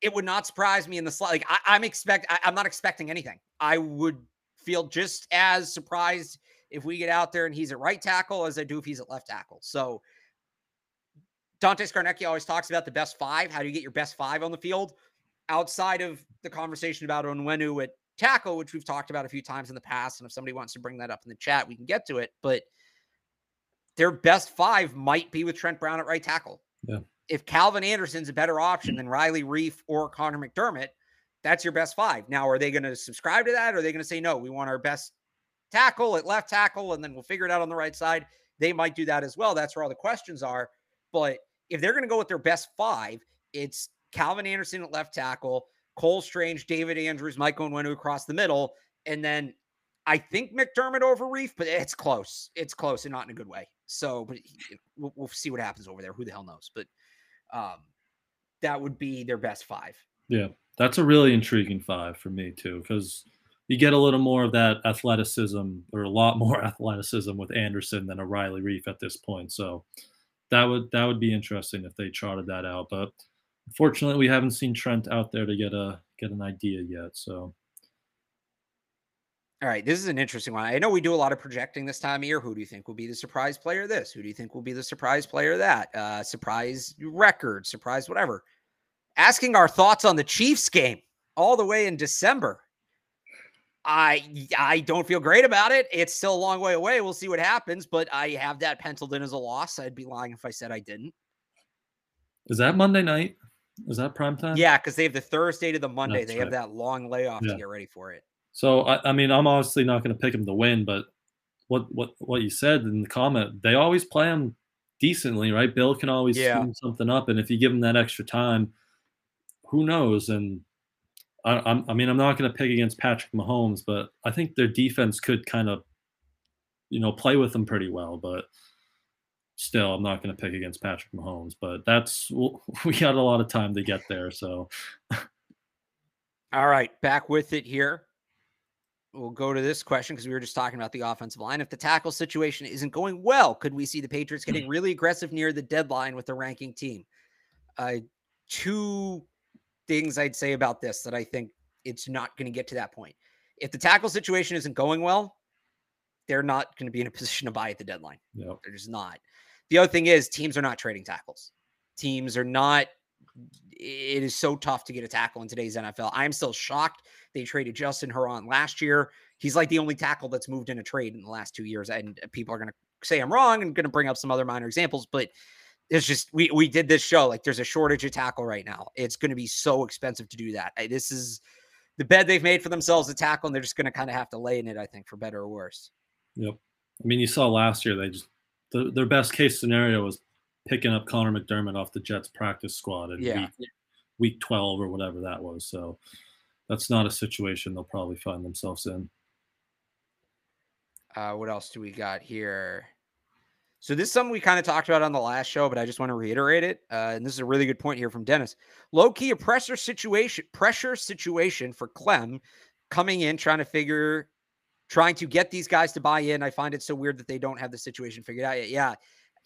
It would not surprise me in the slot. Like I, am expect, I, I'm not expecting anything. I would feel just as surprised if we get out there and he's at right tackle as I do if he's at left tackle. So Dante Scarnecchia always talks about the best five. How do you get your best five on the field? Outside of the conversation about Onwenu at tackle, which we've talked about a few times in the past. And if somebody wants to bring that up in the chat, we can get to it. But – their best five might be with Trent Brown at right tackle. Yeah. If Calvin Anderson's a better option mm. than Riley Reiff or Connor McDermott, that's your best five. Now, are they going to subscribe to that? Or are they going to say, no, we want our best tackle at left tackle and then we'll figure it out on the right side? They might do that as well. That's where all the questions are. But if they're going to go with their best five, it's Calvin Anderson at left tackle, Cole Strange, David Andrews, Michael Onwenu across the middle, and then I think McDermott over Reiff, but it's close. It's close and not in a good way. So, but we'll, we'll see what happens over there. Who the hell knows? But um, that would be their best five. Yeah, that's a really intriguing five for me too, because you get a little more of that athleticism, or a lot more athleticism with Anderson than a Riley Reiff at this point. So that would that would be interesting if they charted that out. But unfortunately, we haven't seen Trent out there to get a get an idea yet. So all right, this is an interesting one. I know we do a lot of projecting this time of year. Who do you think will be the surprise player? This. Who do you think will be the surprise player? That. Uh, surprise record. Surprise whatever. Asking our thoughts on the Chiefs game all the way in December. I I don't feel great about it. It's still a long way away. We'll see what happens, but I have that penciled in as a loss. I'd be lying if I said I didn't. Is that Monday night? Is that prime time? Yeah, because they have the Thursday to the Monday. That's they right. have that long layoff yeah. to get ready for it. So I, I mean, I'm obviously not going to pick him to win, but what what what you said in the comment, they always play him decently, right? Bill can always Yeah. something up, and if you give him that extra time, who knows? And I, I'm, I mean, I'm not going to pick against Patrick Mahomes, but I think their defense could kind of, you know, play with them pretty well. But still, I'm not going to pick against Patrick Mahomes. But that's we got a lot of time to get there, so All right, back with it here. We'll go to this question because we were just talking about the offensive line. If the tackle situation isn't going well, could we see the Patriots getting really aggressive near the deadline with the ranking team? Uh, two things I'd say about this that I think it's not going to get to that point. If the tackle situation isn't going well, they're not going to be in a position to buy at the deadline. No. They're just not. The other thing is teams are not trading tackles. Teams are not. It is so tough to get a tackle in today's NFL. I'm still shocked they traded Justin Herron last year. He's like the only tackle that's moved in a trade in the last two years. And people are going to say I'm wrong and going to bring up some other minor examples, but it's just we we did this show like there's a shortage of tackle right now. It's going to be so expensive to do that. This is the bed they've made for themselves a tackle, and they're just going to kind of have to lay in it. I think for better or worse. Yep. I mean, you saw last year they just the, their best case scenario was picking up Connor McDermott off the Jets practice squad in Yeah. week week 12 or whatever that was. So that's not a situation they'll probably find themselves in. Uh, what else do we got here? So this is something we kind of talked about on the last show, but I just want to reiterate it. Uh, and this is a really good point here from Dennis. Low key a pressure situation, pressure situation for Klemm coming in, trying to figure, trying to get these guys to buy in. I find it so weird that they don't have the situation figured out yet. Yeah,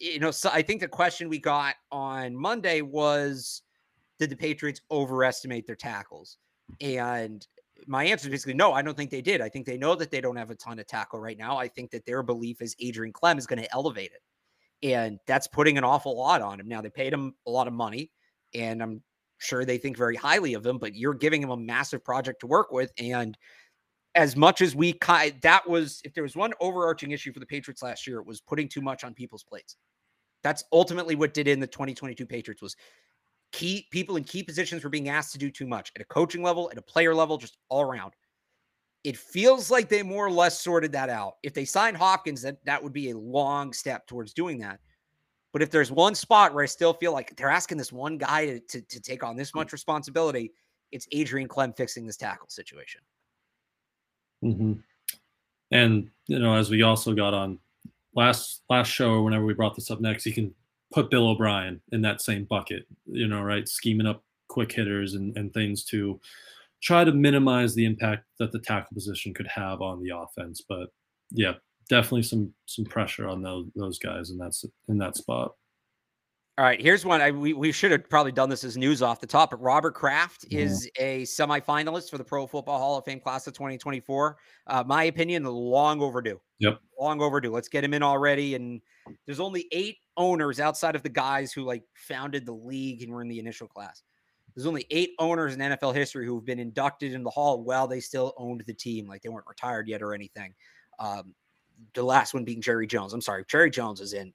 you know, so I think the question we got on Monday was, did the Patriots overestimate their tackles? And my answer is basically no, I don't think they did. I think they know that they don't have a ton of tackle right now. I think that their belief is Adrian Klemm is going to elevate it. And that's putting an awful lot on him. Now they paid him a lot of money, and I'm sure they think very highly of him, but you're giving him a massive project to work with. And as much as we that was if there was one overarching issue for the Patriots last year, it was putting too much on people's plates. That's ultimately what did in the 2022 Patriots was key people in key positions were being asked to do too much at a coaching level, at a player level, just all around. It feels like they more or less sorted that out. If they signed Hopkins, that that would be a long step towards doing that. But if there's one spot where I still feel like they're asking this one guy to, to, to take on this much responsibility, it's Adrian Klemm fixing this tackle situation. hmm And you know, as we also got on last last show or whenever we brought this up next, you can put Bill O'Brien in that same bucket. You know, right? Scheming up quick hitters and, and things to try to minimize the impact that the tackle position could have on the offense. But yeah, definitely some some pressure on those those guys in that in that spot. All right, here's one. I we, we should have probably done this as news off the top, but Robert Kraft Yeah. is a semifinalist for the Pro Football Hall of Fame class of 2024. Uh, my opinion, long overdue. Yep. Long overdue. Let's get him in already. And there's only eight owners outside of the guys who like founded the league and were in the initial class. There's only eight owners in NFL history who've been inducted in the hall while they still owned the team, like they weren't retired yet or anything. Um, the last one being Jerry Jones. I'm sorry, Jerry Jones is in.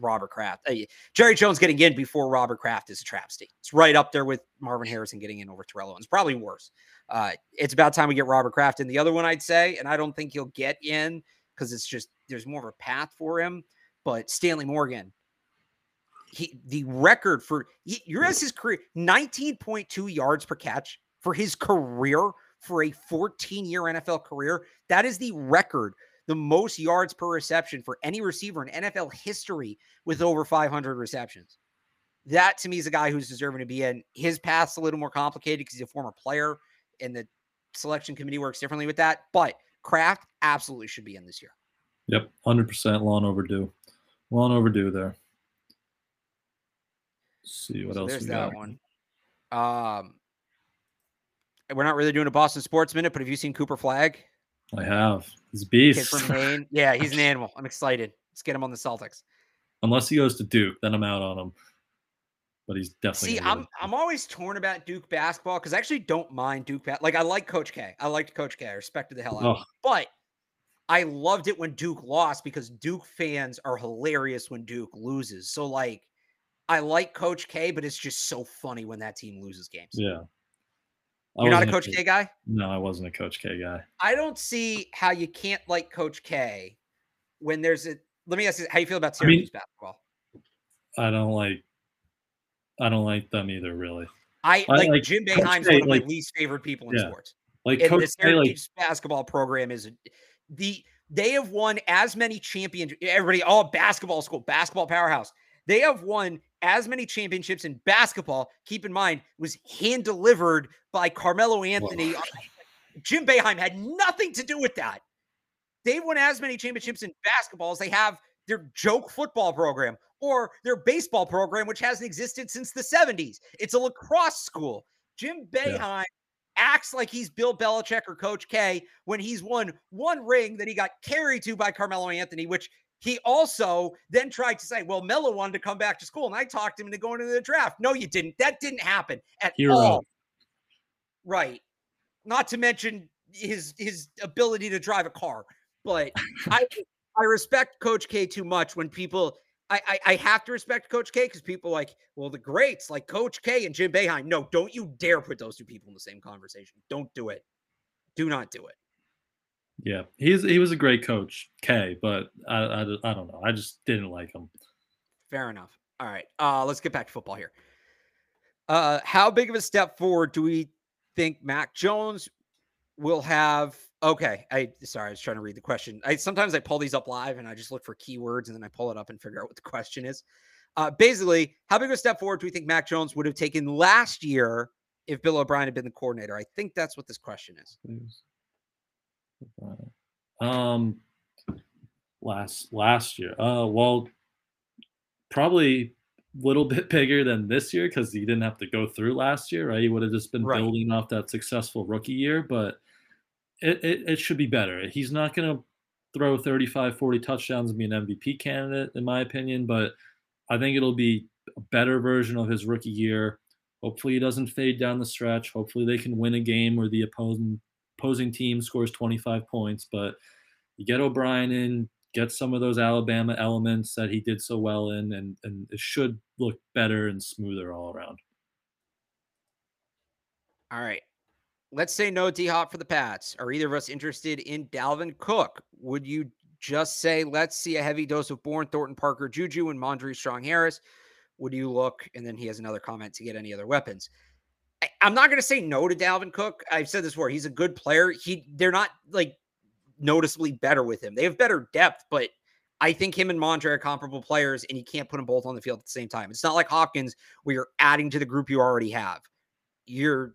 Robert Kraft. Uh, Jerry Jones getting in before Robert Kraft is a travesty. It's right up there with Marvin Harrison getting in over Terrell Owens. Probably worse. Uh, it's about time we get Robert Kraft in. The other one I'd say, and I don't think he'll get in because it's just there's more of a path for him. But Stanley Morgan, he the record for he, you realize his career 19.2 yards per catch for his career for a 14 year NFL career. That is the record the most yards per reception for any receiver in NFL history with over 500 receptions. That to me is a guy who's deserving to be in. His path's a little more complicated because he's a former player and the selection committee works differently with that. But Kraft absolutely should be in this year. Yep, hundred percent long overdue. Long overdue there. Let's see what So else there's we that got. one. Um, we're not really doing a Boston sports minute, but have you seen Cooper Flagg? I have. He's a Kid beast. from Maine. Yeah, he's an animal. I'm excited. Let's get him on the Celtics. Unless he goes to Duke, then I'm out on him. But he's definitely. See, I'm. I'm always torn about Duke basketball because I actually don't mind Duke. Ba- like I like Coach K. I liked Coach K. I respected the hell out of him. Oh. But I loved it when Duke lost because Duke fans are hilarious when Duke loses. So like, I like Coach K, but it's just so funny when that team loses games. Yeah. You're not a Coach K guy. No, I wasn't a Coach K guy. I don't see how you can't like Coach K when there's a let me ask you how you feel about I mean- Syracuse basketball. I don't like. I don't like them either, really. I, I like, like Jim Coach Boeheim's one of my least favorite people in Yeah. sports. Like And the Coach K, like Syracuse basketball program is the they have won as many champions. Everybody, all basketball school, basketball powerhouse. They have won as many championships in basketball. Keep in mind, was hand delivered by Carmelo Anthony. Jim Boeheim had nothing to do with that. They've won as many championships in basketball as they have their joke football program or their baseball program, which hasn't existed since the 70s. It's a lacrosse school. Jim Boeheim acts like he's Bill Belichick or Coach K when he's won one ring that he got carried to by Carmelo Anthony, which he also then tried to say, well, Melo wanted to come back to school and I talked him into going into the draft. No, you didn't. That didn't happen at Hero. all. Right. Not to mention his his ability to drive a car. But I I respect Coach K too much when people I I, I have to respect Coach K because people like, well, the greats like Coach K and Jim Boeheim. No, don't you dare put those two people in the same conversation. Don't do it. Do not do it. Yeah, he's he was a great coach, K, but I, I, I don't know. I just didn't like him. Fair enough. All right. Uh, let's get back to football here. Uh, how big of a step forward do we think Mac Jones will have? Okay. I sorry, I was trying to read the question. I sometimes I pull these up live and I just look for keywords and then I pull it up and figure out what the question is. Uh, basically, how big of a step forward do we think Mac Jones would have taken last year if Bill O'Brien had been the coordinator? I think that's what this question is. Um, last last year. Uh, well, probably a little bit bigger than this year because he didn't have to go through last year, right? He would have just been Right. building off that successful rookie year, but it, it, it should be better. He's not going to throw 35, 40 touchdowns and be an MVP candidate, in my opinion, but I think it'll be a better version of his rookie year. Hopefully, he doesn't fade down the stretch. Hopefully, they can win a game where the opposing opposing team scores 25 points. But you get O'Brien in, get some of those Alabama elements that he did so well in, and and it should look better and smoother all around. All right. Let's say no D Hop for the Pats. Are either of us interested in Dalvin Cook? Would you just say, let's see a heavy dose of Bourne, Thornton, Parker, Juju, and Mondre Strong Harris? Would you look? And then he has another comment to get any other weapons. I, I'm not going to say no to Dalvin Cook. I've said this before. He's a good player. He they're not like noticeably better with him. They have better depth, but I think him and Mondre are comparable players, and you can't put them both on the field at the same time. It's not like Hopkins where you're adding to the group you already have. You're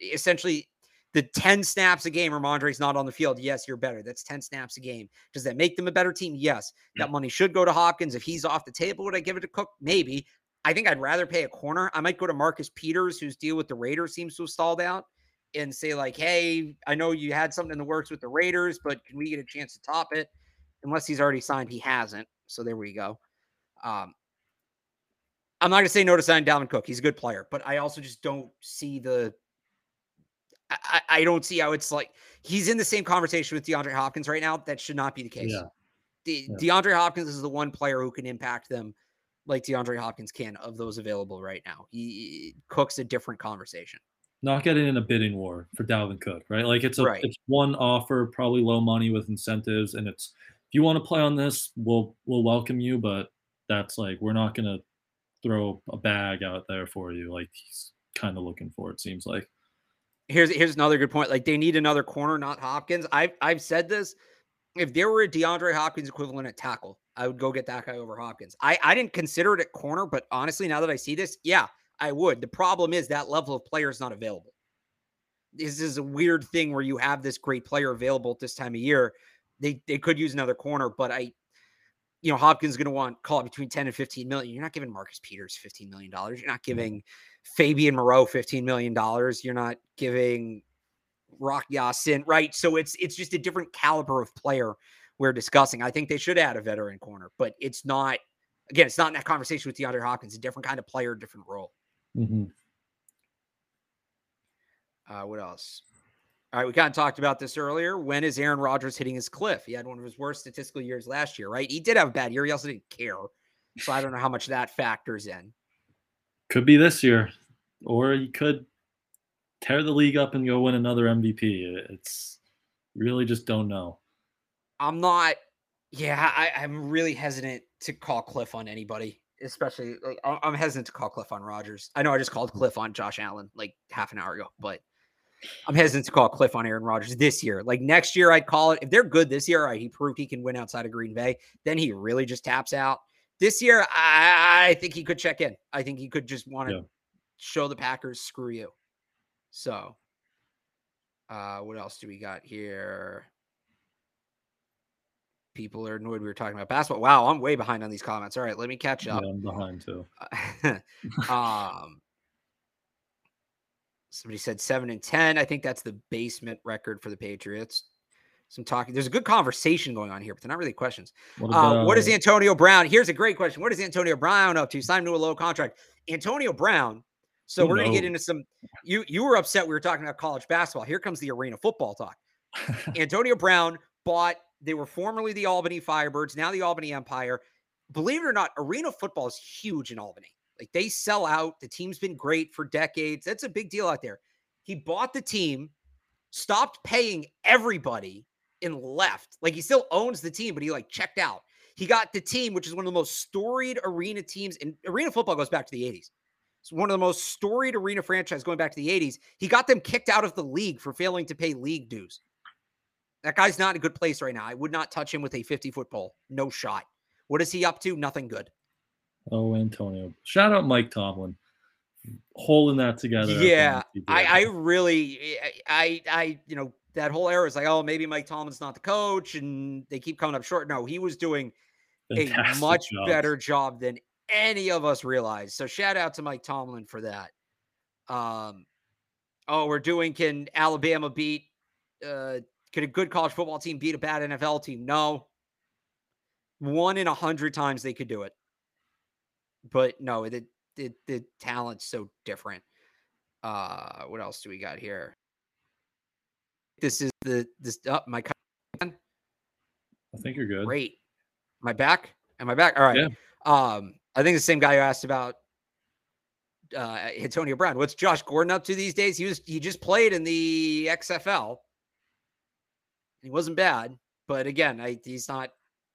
essentially the 10 snaps a game or Mondre's not on the field. Yes, you're better. That's 10 snaps a game. Does that make them a better team? Yes. That mm. money should go to Hopkins. If he's off the table, would I give it to Cook? Maybe. I think I'd rather pay a corner. I might go to Marcus Peters, whose deal with the Raiders seems to have stalled out, and say, like, hey, I know you had something in the works with the Raiders, but can we get a chance to top it? Unless he's already signed, he hasn't. So there we go. Um, I'm not going to say no to sign Dalvin Cook. He's a good player, but I also just don't see the. I, I don't see how it's like he's in the same conversation with DeAndre Hopkins right now. That should not be the case. Yeah. De- Yeah. DeAndre Hopkins is the one player who can impact them like DeAndre Hopkins can of those available right now. He Cook's a different conversation. Not getting in a bidding war for Dalvin Cook, right? Like it's a Right. it's one offer, probably low money with incentives, and it's if you want to play on this, we'll we'll welcome you, but that's like we're not gonna throw a bag out there for you like he's kind of looking for. It seems like. Here's here's another good point. Like they need another corner, not Hopkins. I've I've said this. If there were a DeAndre Hopkins equivalent at tackle, I would go get that guy over Hopkins. I, I didn't consider it at corner, but honestly, now that I see this, yeah, I would. The problem is that level of player is not available. This is a weird thing where you have this great player available at this time of year. They they could use another corner, but I, you know, Hopkins is going to want call it between 10 and 15 million. You're not giving Marcus Peters 15 million dollars. You're not giving Fabian Moreau 15 million dollars. You're not giving Rock Ya-Sin, right? So it's it's just a different caliber of player we're discussing. I think they should add a veteran corner, but it's not again, it's not in that conversation with DeAndre Hopkins, a different kind of player, different role. hmm Uh, what else? All right, we kind of talked about this earlier. When is Aaron Rodgers hitting his cliff? He had one of his worst statistical years last year, right? He did have a bad year. He also didn't care. So I don't know how much that factors in. Could be this year, or he could tear the league up and go win another MVP. It's really just don't know. I'm not Yeah, I, I'm really hesitant to call Cliff on anybody, especially like I'm hesitant to call Cliff on Rodgers. I know I just called hmm. Cliff on Josh Allen like half an hour ago, but I'm hesitant to call Cliff on Aaron Rodgers this year. Like next year, I'd call it. If they're good this year, right, he proved he can win outside of Green Bay. Then he really just taps out. This year, I, I think he could check in. I think he could just want to Yeah. show the Packers, screw you. So, uh, what else do we got here? People are annoyed we were talking about basketball. Wow, I'm way behind on these comments. All right, let me catch Yeah, up. I'm behind too. um, somebody said seven and ten. I think that's the basement record for the Patriots. Some talking. There's a good conversation going on here, but they're not really questions. What Uh, what is Antonio Brown? Here's a great question. What is Antonio Brown up to? Signed to a low contract. Antonio Brown. So Who we're gonna get into some. You you were upset. We were talking about college basketball. Here comes the arena football talk. Antonio Brown bought. They were formerly the Albany Firebirds, now the Albany Empire. Believe it or not, arena football is huge in Albany. Like they sell out. The team's been great for decades. That's a big deal out there. He bought the team, stopped paying everybody, and left. Like he still owns the team, but he like checked out. He got the team, which is one of the most storied arena teams, and arena football goes back to the 80s. It's one of the most storied arena franchise going back to the 80s. He got them kicked out of the league for failing to pay league dues. That guy's not in a good place right now. I would not touch him with a 50 foot pole. No shot. What is he up to? Nothing good. Oh, Antonio. Shout out Mike Tomlin. Holding that together. Yeah, NFC I, I really, I, I, I, you know, that whole era is like, oh, maybe Mike Tomlin's not the coach, and they keep coming up short. No, he was doing a much job. better job than any of us realized. So shout out to Mike Tomlin for that. Um, oh, we're doing can Alabama beat? Uh, could a good college football team beat a bad NFL team? No. One in a hundred times they could do it, but no, the the, the talent's so different. Uh, what else do we got here? This is the this up my I think you're good. Great. My back? Am I back? All right. Yeah. Um, I think the same guy who asked about uh Antonio Brown. What's Josh Gordon up to these days? He was he just played in the XFL. He wasn't bad, but again, I, he's not.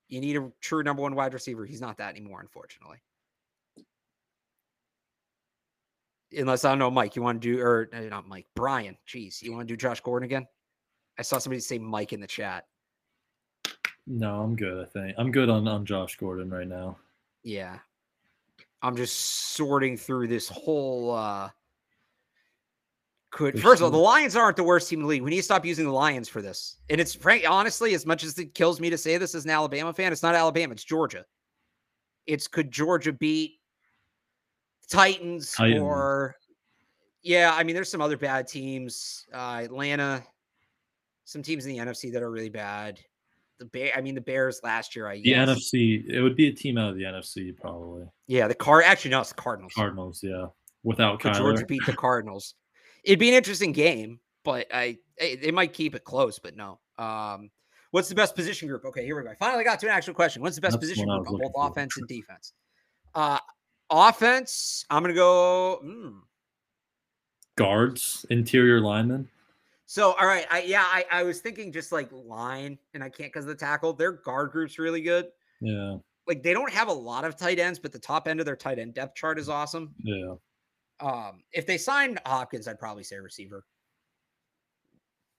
You need a true number one wide receiver. He's not that anymore, unfortunately. Unless I don't know, Mike. You want to do or uh, not Mike? Brian. Jeez, you want to do Josh Gordon again? I saw somebody say Mike in the chat. No, I'm good. I think I'm good on on Josh Gordon right now. Yeah. I'm just sorting through this whole uh could first of all, the Lions aren't the worst team in the league. We need to stop using the Lions for this. And it's frank honestly, as much as it kills me to say this as an Alabama fan, it's not Alabama, it's Georgia. It's could Georgia beat Titans, or yeah, I mean there's some other bad teams. Uh Atlanta, some teams in the NFC that are really bad. The Bear, I mean the Bears last year, I The guess. NFC, it would be a team out of the NFC probably. Yeah, the car actually no, it's the Cardinals. Cardinals, yeah. Without Could Georgia Kyler. beat the Cardinals? It'd be an interesting game, but I they might keep it close, but no. Um, what's the best position group? Okay, here we go. I finally got to an actual question. What's the best That's position group on both for. offense and defense? Uh, offense, I'm gonna go. mm. Guards, interior linemen. So, all right, I yeah, I, I was thinking just like line, and I can't because the tackle. Their guard group's really good. Yeah, Like they don't have a lot of tight ends, but the top end of their tight end depth chart is awesome. yeah. Um, if they signed Hopkins, I'd probably say receiver.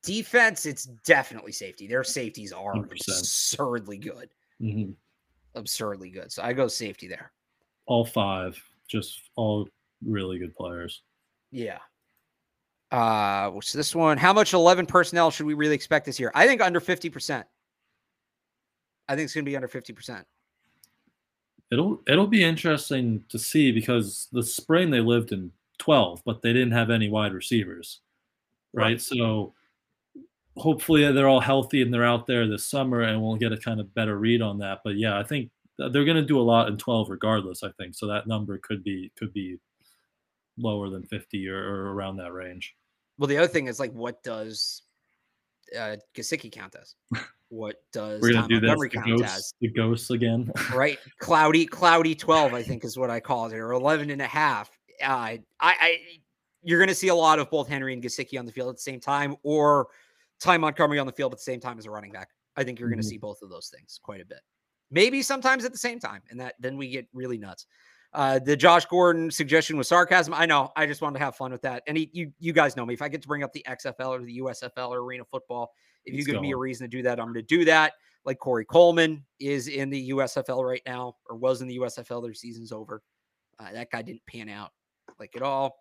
Defense, it's definitely safety. Their safeties are 100%. absurdly good, hmm absurdly good. So I go safety there. All five, just all really good players. Yeah. Uh, what's this one? How much 11 personnel should we really expect this year? I think under 50%. I think it's going to be under 50%. It'll it'll be interesting to see because the spring they lived in 12, but they didn't have any wide receivers. Right? Right. So hopefully they're all healthy and they're out there this summer and we'll get a kind of better read on that. But yeah, I think they're going to do a lot in 12 regardless, I think. So that number could be could be lower than 50 or, or around that range. Well, the other thing is like, what does uh, Gesicki count as? What does We're going to do this Montgomery the count as? ghosts, the ghosts again. right cloudy cloudy 12 i think is what i called it or 11 and a half uh, i i you're going to see a lot of both henry and Gesicki on the field at the same time or ty montgomery on the field at the same time as a running back I think you're going to Mhm. see both of those things quite a bit. Maybe sometimes at the same time, and that then we get really nuts. Uh, the Josh Gordon suggestion was sarcasm. I know. I just wanted to have fun with that. And he, you, you guys know me. If I get to bring up the XFL or the USFL or Arena Football, if you give me a reason to do that, I'm going to do that. Like Corey Coleman is in the USFL right now, or was in the USFL. Their season's over. Uh, that guy didn't pan out like at all.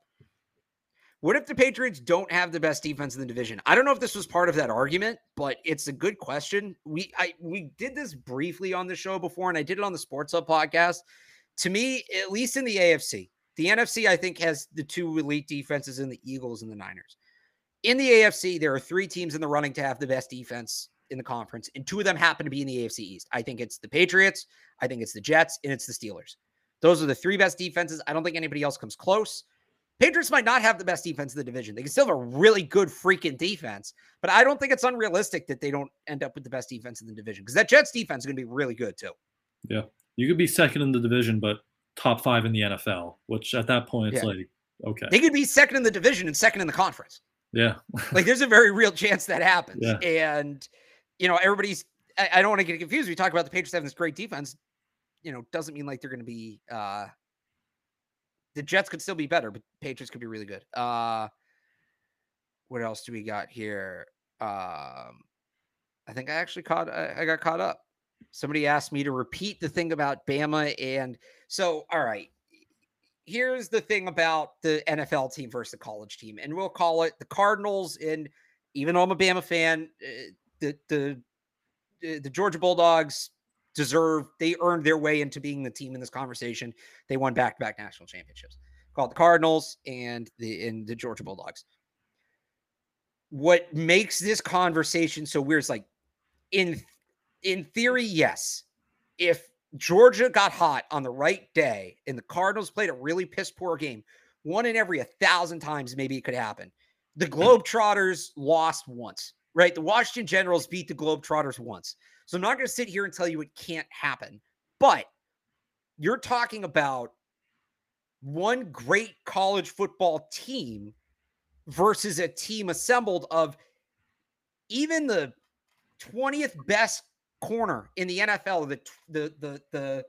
What if the Patriots don't have the best defense in the division? I don't know if this was part of that argument, but it's a good question. We I we did this briefly on the show before, and I did it on the Sports Hub podcast. To me, at least in the AFC, the NFC I think has the two elite defenses in the Eagles and the Niners. In the AFC, there are three teams in the running to have the best defense in the conference, and two of them happen to be in the AFC East. I think it's the Patriots, I think it's the Jets, and it's the Steelers. Those are the three best defenses. I don't think anybody else comes close. Patriots might not have the best defense in the division. They can still have a really good freaking defense, but I don't think it's unrealistic that they don't end up with the best defense in the division because that Jets defense is going to be really good too. You could be second in the division, but top five in the NFL, which at that point it's Yeah. like, okay. They could be second in the division and second in the conference. Yeah. Like there's a very real chance that happens. Yeah. And you know, everybody's I, I don't want to get confused. We talk about the Patriots having this great defense, you know, doesn't mean like they're gonna be uh the Jets could still be better, but Patriots could be really good. Uh what else do we got here? Um I think I actually caught I, I got caught up. Somebody asked me to repeat the thing about Bama and so all right. Here's the thing about the NFL team versus the college team, and we'll call it the Cardinals. And even though I'm a Bama fan, uh, the the the Georgia Bulldogs deserve they earned their way into being the team in this conversation. They won back to back national championships. Called the Cardinals and the and the Georgia Bulldogs. What makes this conversation so weird is like in in theory, yes. If Georgia got hot on the right day and the Cardinals played a really piss poor game, one in every a thousand times maybe it could happen. The mm. Globetrotters lost once, right? The Washington Generals beat the Globetrotters once. So I'm not going to sit here and tell you it can't happen, but you're talking about one great college football team versus a team assembled of even the 20th best corner in the NFL, the the the the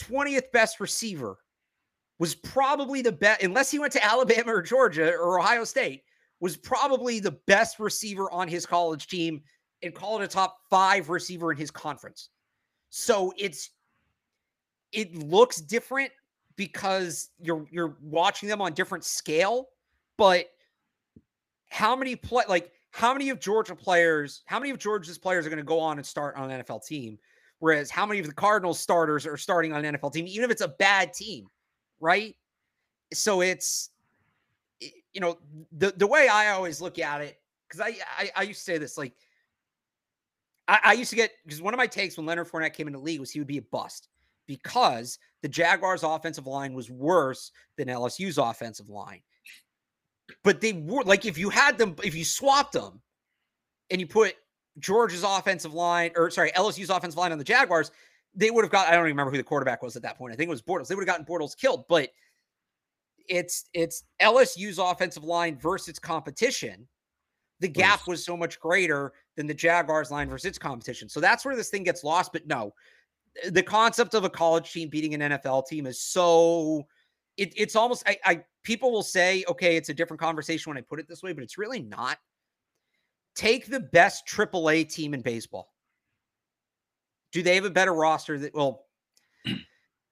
20th best receiver was probably the best unless he went to Alabama or Georgia or Ohio State was probably the best receiver on his college team and called it a top 5 receiver in his conference. So it's it looks different because you're you're watching them on different scale, but how many play like how many of Georgia players, how many of Georgia's players are going to go on and start on an NFL team? Whereas how many of the Cardinals starters are starting on an NFL team, even if it's a bad team, right? So it's you know the the way I always look at it because I, I I used to say this like I, I used to get because one of my takes when Leonard Fournette came into the league was he would be a bust because the Jaguars' offensive line was worse than LSU's offensive line. But they were like if you had them, if you swapped them and you put Georgia's offensive line, or sorry, LSU's offensive line on the Jaguars, they would have got. I don't even remember who the quarterback was at that point. I think it was Bortles. They would have gotten Bortles killed. But it's it's LSU's offensive line versus its competition. The gap was so much greater than the Jaguars line versus its competition. So that's where this thing gets lost. But no, the concept of a college team beating an NFL team is so it, it's almost I, I people will say, okay, it's a different conversation when I put it this way, but it's really not. Take the best AAA team in baseball. Do they have a better roster that well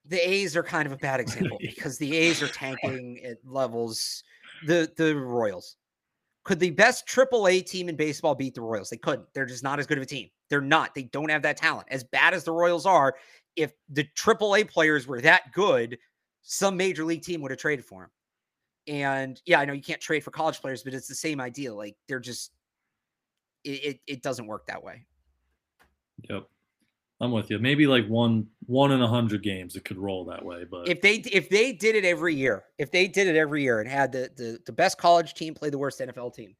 the A's are kind of a bad example because the A's are tanking at levels the the Royals. Could the best AAA team in baseball beat the Royals? They couldn't. They're just not as good of a team. They're not. They don't have that talent. As bad as the Royals are, if the AAA players were that good, some major league team would have traded for him. And yeah, I know you can't trade for college players, but it's the same idea. Like they're just it, it, it doesn't work that way. Yep. I'm with you. Maybe like one one in a hundred games it could roll that way, but If they if they did it every year, if they did it every year and had the the, the best college team play the worst NFL team,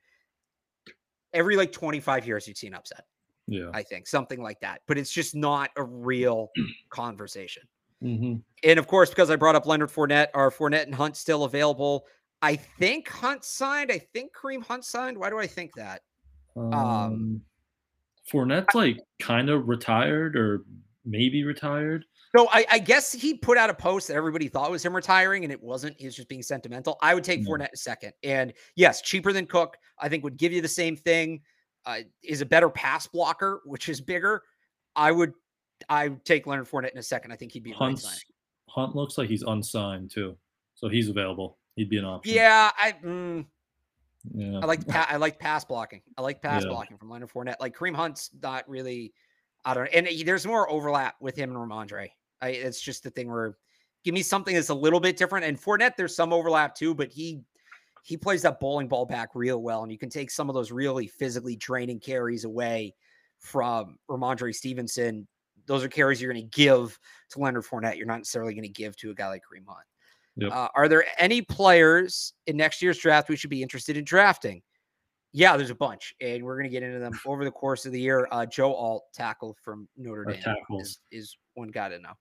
every like 25 years you'd see an upset. yeah. I think something like that. But it's just not a real conversation. Hmm And of course, because I brought up Leonard Fournette, are Fournette and Hunt still available? I think Hunt signed. I think Kareem Hunt signed. Why do I think that? Um, Fournette's like kind of retired or maybe retired. So I, I, guess he put out a post that everybody thought was him retiring, and it wasn't. He was just being sentimental. I would take mm-hmm. Fournette second, and yes, cheaper than Cook. I think would give you the same thing. Uh, is a better pass blocker, which is bigger. I would, I take Leonard Fournette in a second. I think he'd be Hunt's, Hunt looks like he's unsigned too, so he's available. He'd be an option. Yeah, I. Mm, yeah. I like pa- I like pass blocking. I like pass yeah. blocking from Leonard Fournette. Like Kareem Hunt's not really. I don't. Know. And there's more overlap with him and Rhamondre. I, it's just the thing where give me something that's a little bit different. And Fournette, there's some overlap too, but he he plays that bowling ball back real well, and you can take some of those really physically draining carries away from Rhamondre Stevenson. Those are carries you're going to give to Leonard Fournette. You're not necessarily going to give to a guy like Kareem Hunt. Yep. Uh, are there any players in next year's draft we should be interested in drafting? Yeah, there's a bunch, and we're going to get into them over the course of the year. Uh, Joe Alt, tackle from Notre Dame, is, is, one guy to know.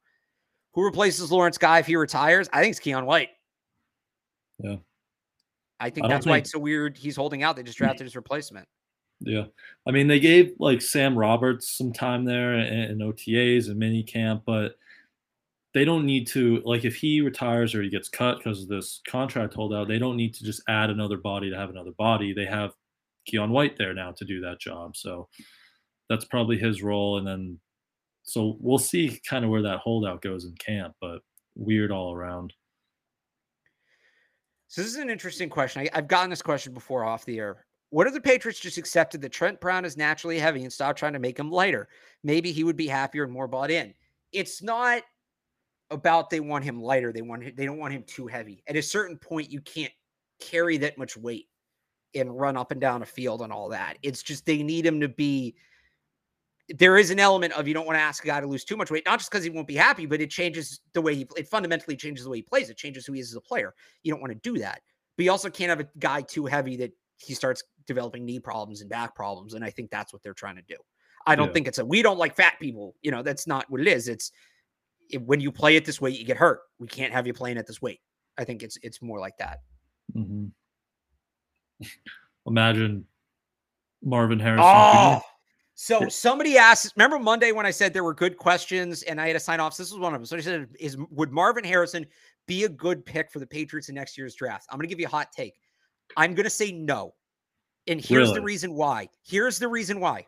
Who replaces Lawrence Guy if he retires? I think it's Keion White. Yeah. I think I that's think... why it's so weird. He's holding out. They just drafted his replacement. Yeah. I mean, they gave like Sam Roberts some time there in, in OTAs and mini camp, but they don't need to like if he retires or he gets cut because of this contract holdout, they don't need to just add another body to have another body. They have Keion White there now to do that job. So that's probably his role. And then so we'll see kind of where that holdout goes in camp, but weird all around. So this is an interesting question. I, have gotten this question before off the air. What if the Patriots just accepted that Trent Brown is naturally heavy and stopped trying to make him lighter? Maybe he would be happier and more bought in. It's not about they want him lighter. They want they don't want him too heavy. At a certain point, you can't carry that much weight and run up and down a field and all that. It's just they need him to be there is an element of you don't want to ask a guy to lose too much weight, not just because he won't be happy, but it changes the way he it fundamentally changes the way he plays. It changes who he is as a player. You don't want to do that. But you also can't have a guy too heavy that he starts developing knee problems and back problems. And I think that's what they're trying to do. I don't yeah. think it's a we don't like fat people. You know, that's not what it is. It's it, when you play it this weight, you get hurt. We can't have you playing at this weight. I think it's it's more like that. Mm-hmm. Imagine Marvin Harrison. Oh, so somebody asked, remember Monday when I said there were good questions and I had to sign off? This was one of them. So he said, "Is would Marvin Harrison be a good pick for the Patriots in next year's draft?" I'm going to give you a hot take. I'm going to say no, and here's really? the reason why. Here's the reason why.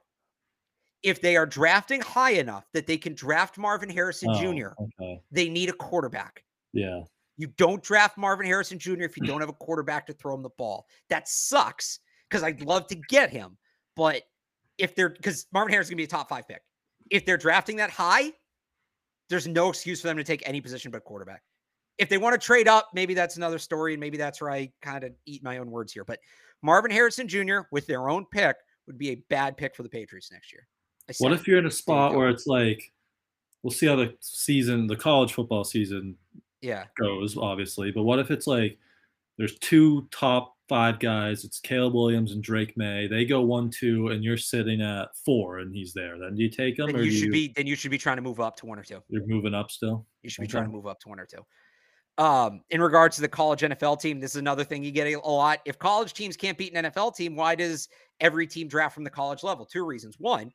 If they are drafting high enough that they can draft Marvin Harrison oh, Jr., okay. they need a quarterback. Yeah. You don't draft Marvin Harrison Jr. if you don't have a quarterback to throw him the ball. That sucks because I'd love to get him, but if they're because Marvin Harris is gonna be a top five pick. If they're drafting that high, there's no excuse for them to take any position but quarterback. If they want to trade up, maybe that's another story, and maybe that's where I kind of eat my own words here. But Marvin Harrison Jr. with their own pick would be a bad pick for the Patriots next year. What if you're in a spot where it's like, we'll see how the season, the college football season, yeah, goes obviously. But what if it's like there's two top five guys. It's Caleb Williams and Drake Maye. They go one, two, and you're sitting at four, and he's there. Then do you take them? Then or you should you, be. Then you should be trying to move up to one or two. You're moving up still. You should be okay. trying to move up to one or two. Um, in regards to the college NFL team, this is another thing you get a, lot. If college teams can't beat an NFL team, why does every team draft from the college level? Two reasons. One,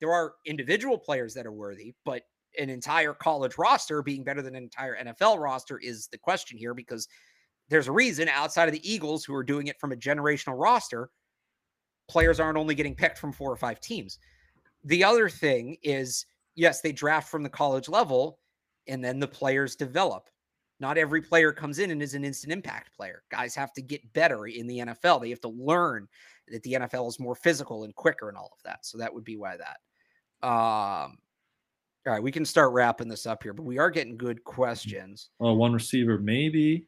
there are individual players that are worthy, but an entire college roster being better than an entire NFL roster is the question here because there's a reason outside of the Eagles who are doing it from a generational roster, players aren't only getting picked from four or five teams. The other thing is, yes, they draft from the college level and then the players develop. Not every player comes in and is an instant impact player. Guys have to get better in the NFL. They have to learn that the NFL is more physical and quicker and all of that. So that would be why that. Um, all right, we can start wrapping this up here, but we are getting good questions. Well, one receiver, maybe.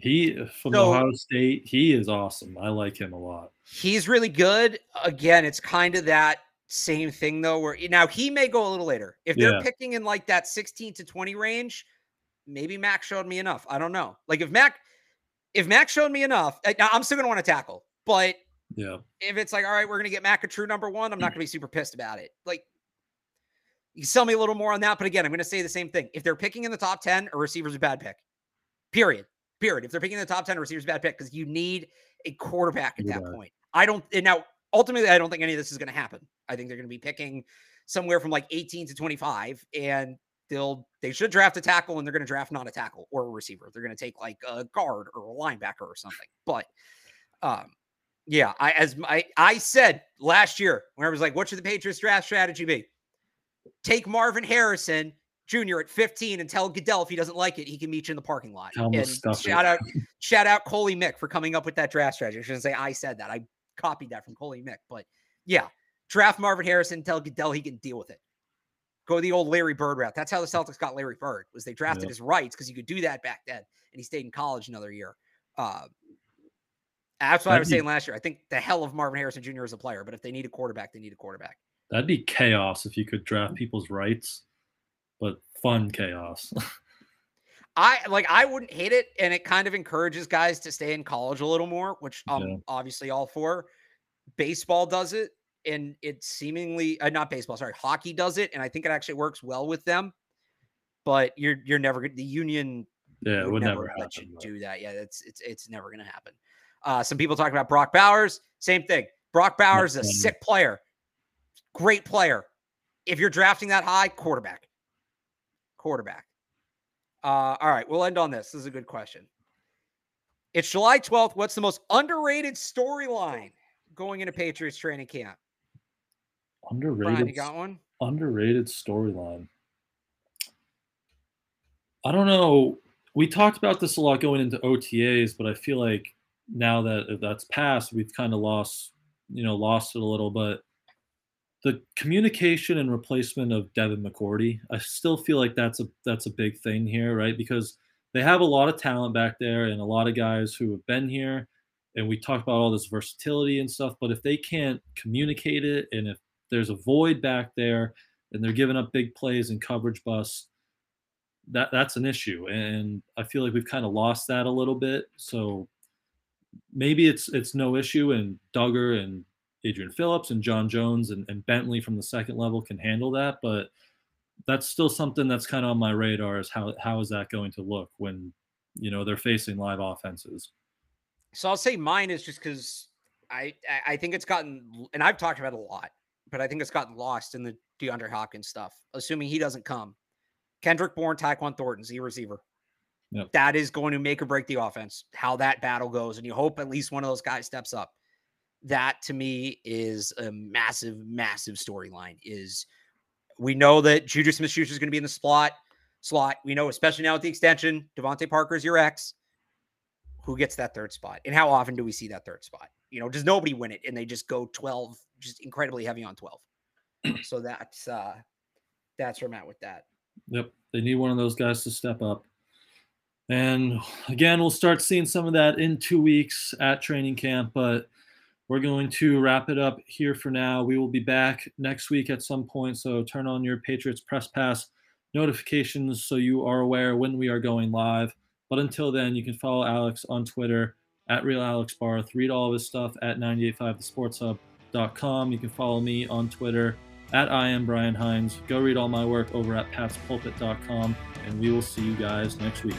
He from so, Ohio State, he is awesome. I like him a lot. He's really good. Again, it's kind of that same thing though, where now he may go a little later. If they're yeah. picking in like that 16 to 20 range, maybe Mac showed me enough. I don't know. Like if Mac, if Mac showed me enough, I'm still gonna want to tackle, but yeah, if it's like, all right, we're gonna get Mac a true number one, I'm not mm. gonna be super pissed about it. Like you sell me a little more on that, but again, I'm gonna say the same thing. If they're picking in the top 10, a receiver's a bad pick. Period. Period. If they're picking in the top 10 a receivers, bad pick because you need a quarterback at that point. I don't. And now ultimately, I don't think any of this is going to happen. I think they're going to be picking somewhere from like 18 to 25, and they'll they should draft a tackle, and they're going to draft not a tackle or a receiver. They're going to take like a guard or a linebacker or something. But um, yeah, I as I I said last year when I was like, what should the Patriots draft strategy be? Take Marvin Harrison Jr. at 15 and tell Goodell if he doesn't like it, he can meet you in the parking lot. And shout out, shout out Coley Mick for coming up with that draft strategy. I shouldn't say I said that. I copied that from Coley Mick. But yeah, draft Marvin Harrison, tell Goodell he can deal with it. Go the old Larry Bird route. That's how the Celtics got Larry Bird. Was they drafted yep. his rights because you could do that back then, and he stayed in college another year. Uh, that's what That'd I was be, saying last year. I think the hell of Marvin Harrison Jr. as a player, but if they need a quarterback, they need a quarterback. That'd be chaos if you could draft people's rights, but fun chaos. I like I wouldn't hate it, and it kind of encourages guys to stay in college a little more, which I'm yeah. obviously all for. Baseball does it, and it's seemingly uh, not baseball, sorry, hockey does it, and I think it actually works well with them. But you're you're never the union. Yeah, would, would never, never let you do that. Yeah, it's it's it's never going to happen. Uh, some people talking about Brock Bowers, same thing. Brock Bowers is a sick player, great player. If you're drafting that high, quarterback, quarterback. Uh, all right, we'll end on this. This is a good question. It's July 12th. What's the most underrated storyline going into Patriots training camp? Underrated. Brian, you got one? Underrated storyline. I don't know. We talked about this a lot going into OTAs, but I feel like now that that's passed, we've kind of lost, you know, lost it a little. But the communication and replacement of Devin McCourty, I still feel like that's a that's a big thing here, right? Because they have a lot of talent back there and a lot of guys who have been here. And we talk about all this versatility and stuff, but if they can't communicate it and if there's a void back there and they're giving up big plays and coverage busts, that that's an issue. And I feel like we've kind of lost that a little bit. So maybe it's it's no issue and Dugger and Adrian Phillips and John Jones and, and Bentley from the second level can handle that. But that's still something that's kind of on my radar is how how is that going to look when you know they're facing live offenses. So I'll say mine is just because I I think it's gotten and I've talked about it a lot, but I think it's gotten lost in the DeAndre Hopkins stuff. Assuming he doesn't come, Kendrick Bourne, Tyquan Thornton, Z receiver. Yep. That is going to make or break the offense. How that battle goes, and you hope at least one of those guys steps up that to me is a massive, massive storyline. Is we know that Juju Smith Schuster is going to be in the slot. Slot. We know, especially now with the extension, DeVante Parker is your ex. Who gets that third spot? And how often do we see that third spot? You know, does nobody win it and they just go 12, just incredibly heavy on 12. so that's uh that's where I'm at with that. Yep. They need one of those guys to step up. And again, we'll start seeing some of that in two weeks at training camp, but we're going to wrap it up here for now. We will be back next week at some point. So turn on your Patriots Press Pass notifications so you are aware when we are going live. But until then, you can follow Alex on Twitter at Real Alex Barth. Read all of his stuff at 985thesportshub.com. You can follow me on Twitter at I am Brian Hines. Go read all my work over at patspulpit.com, and we will see you guys next week.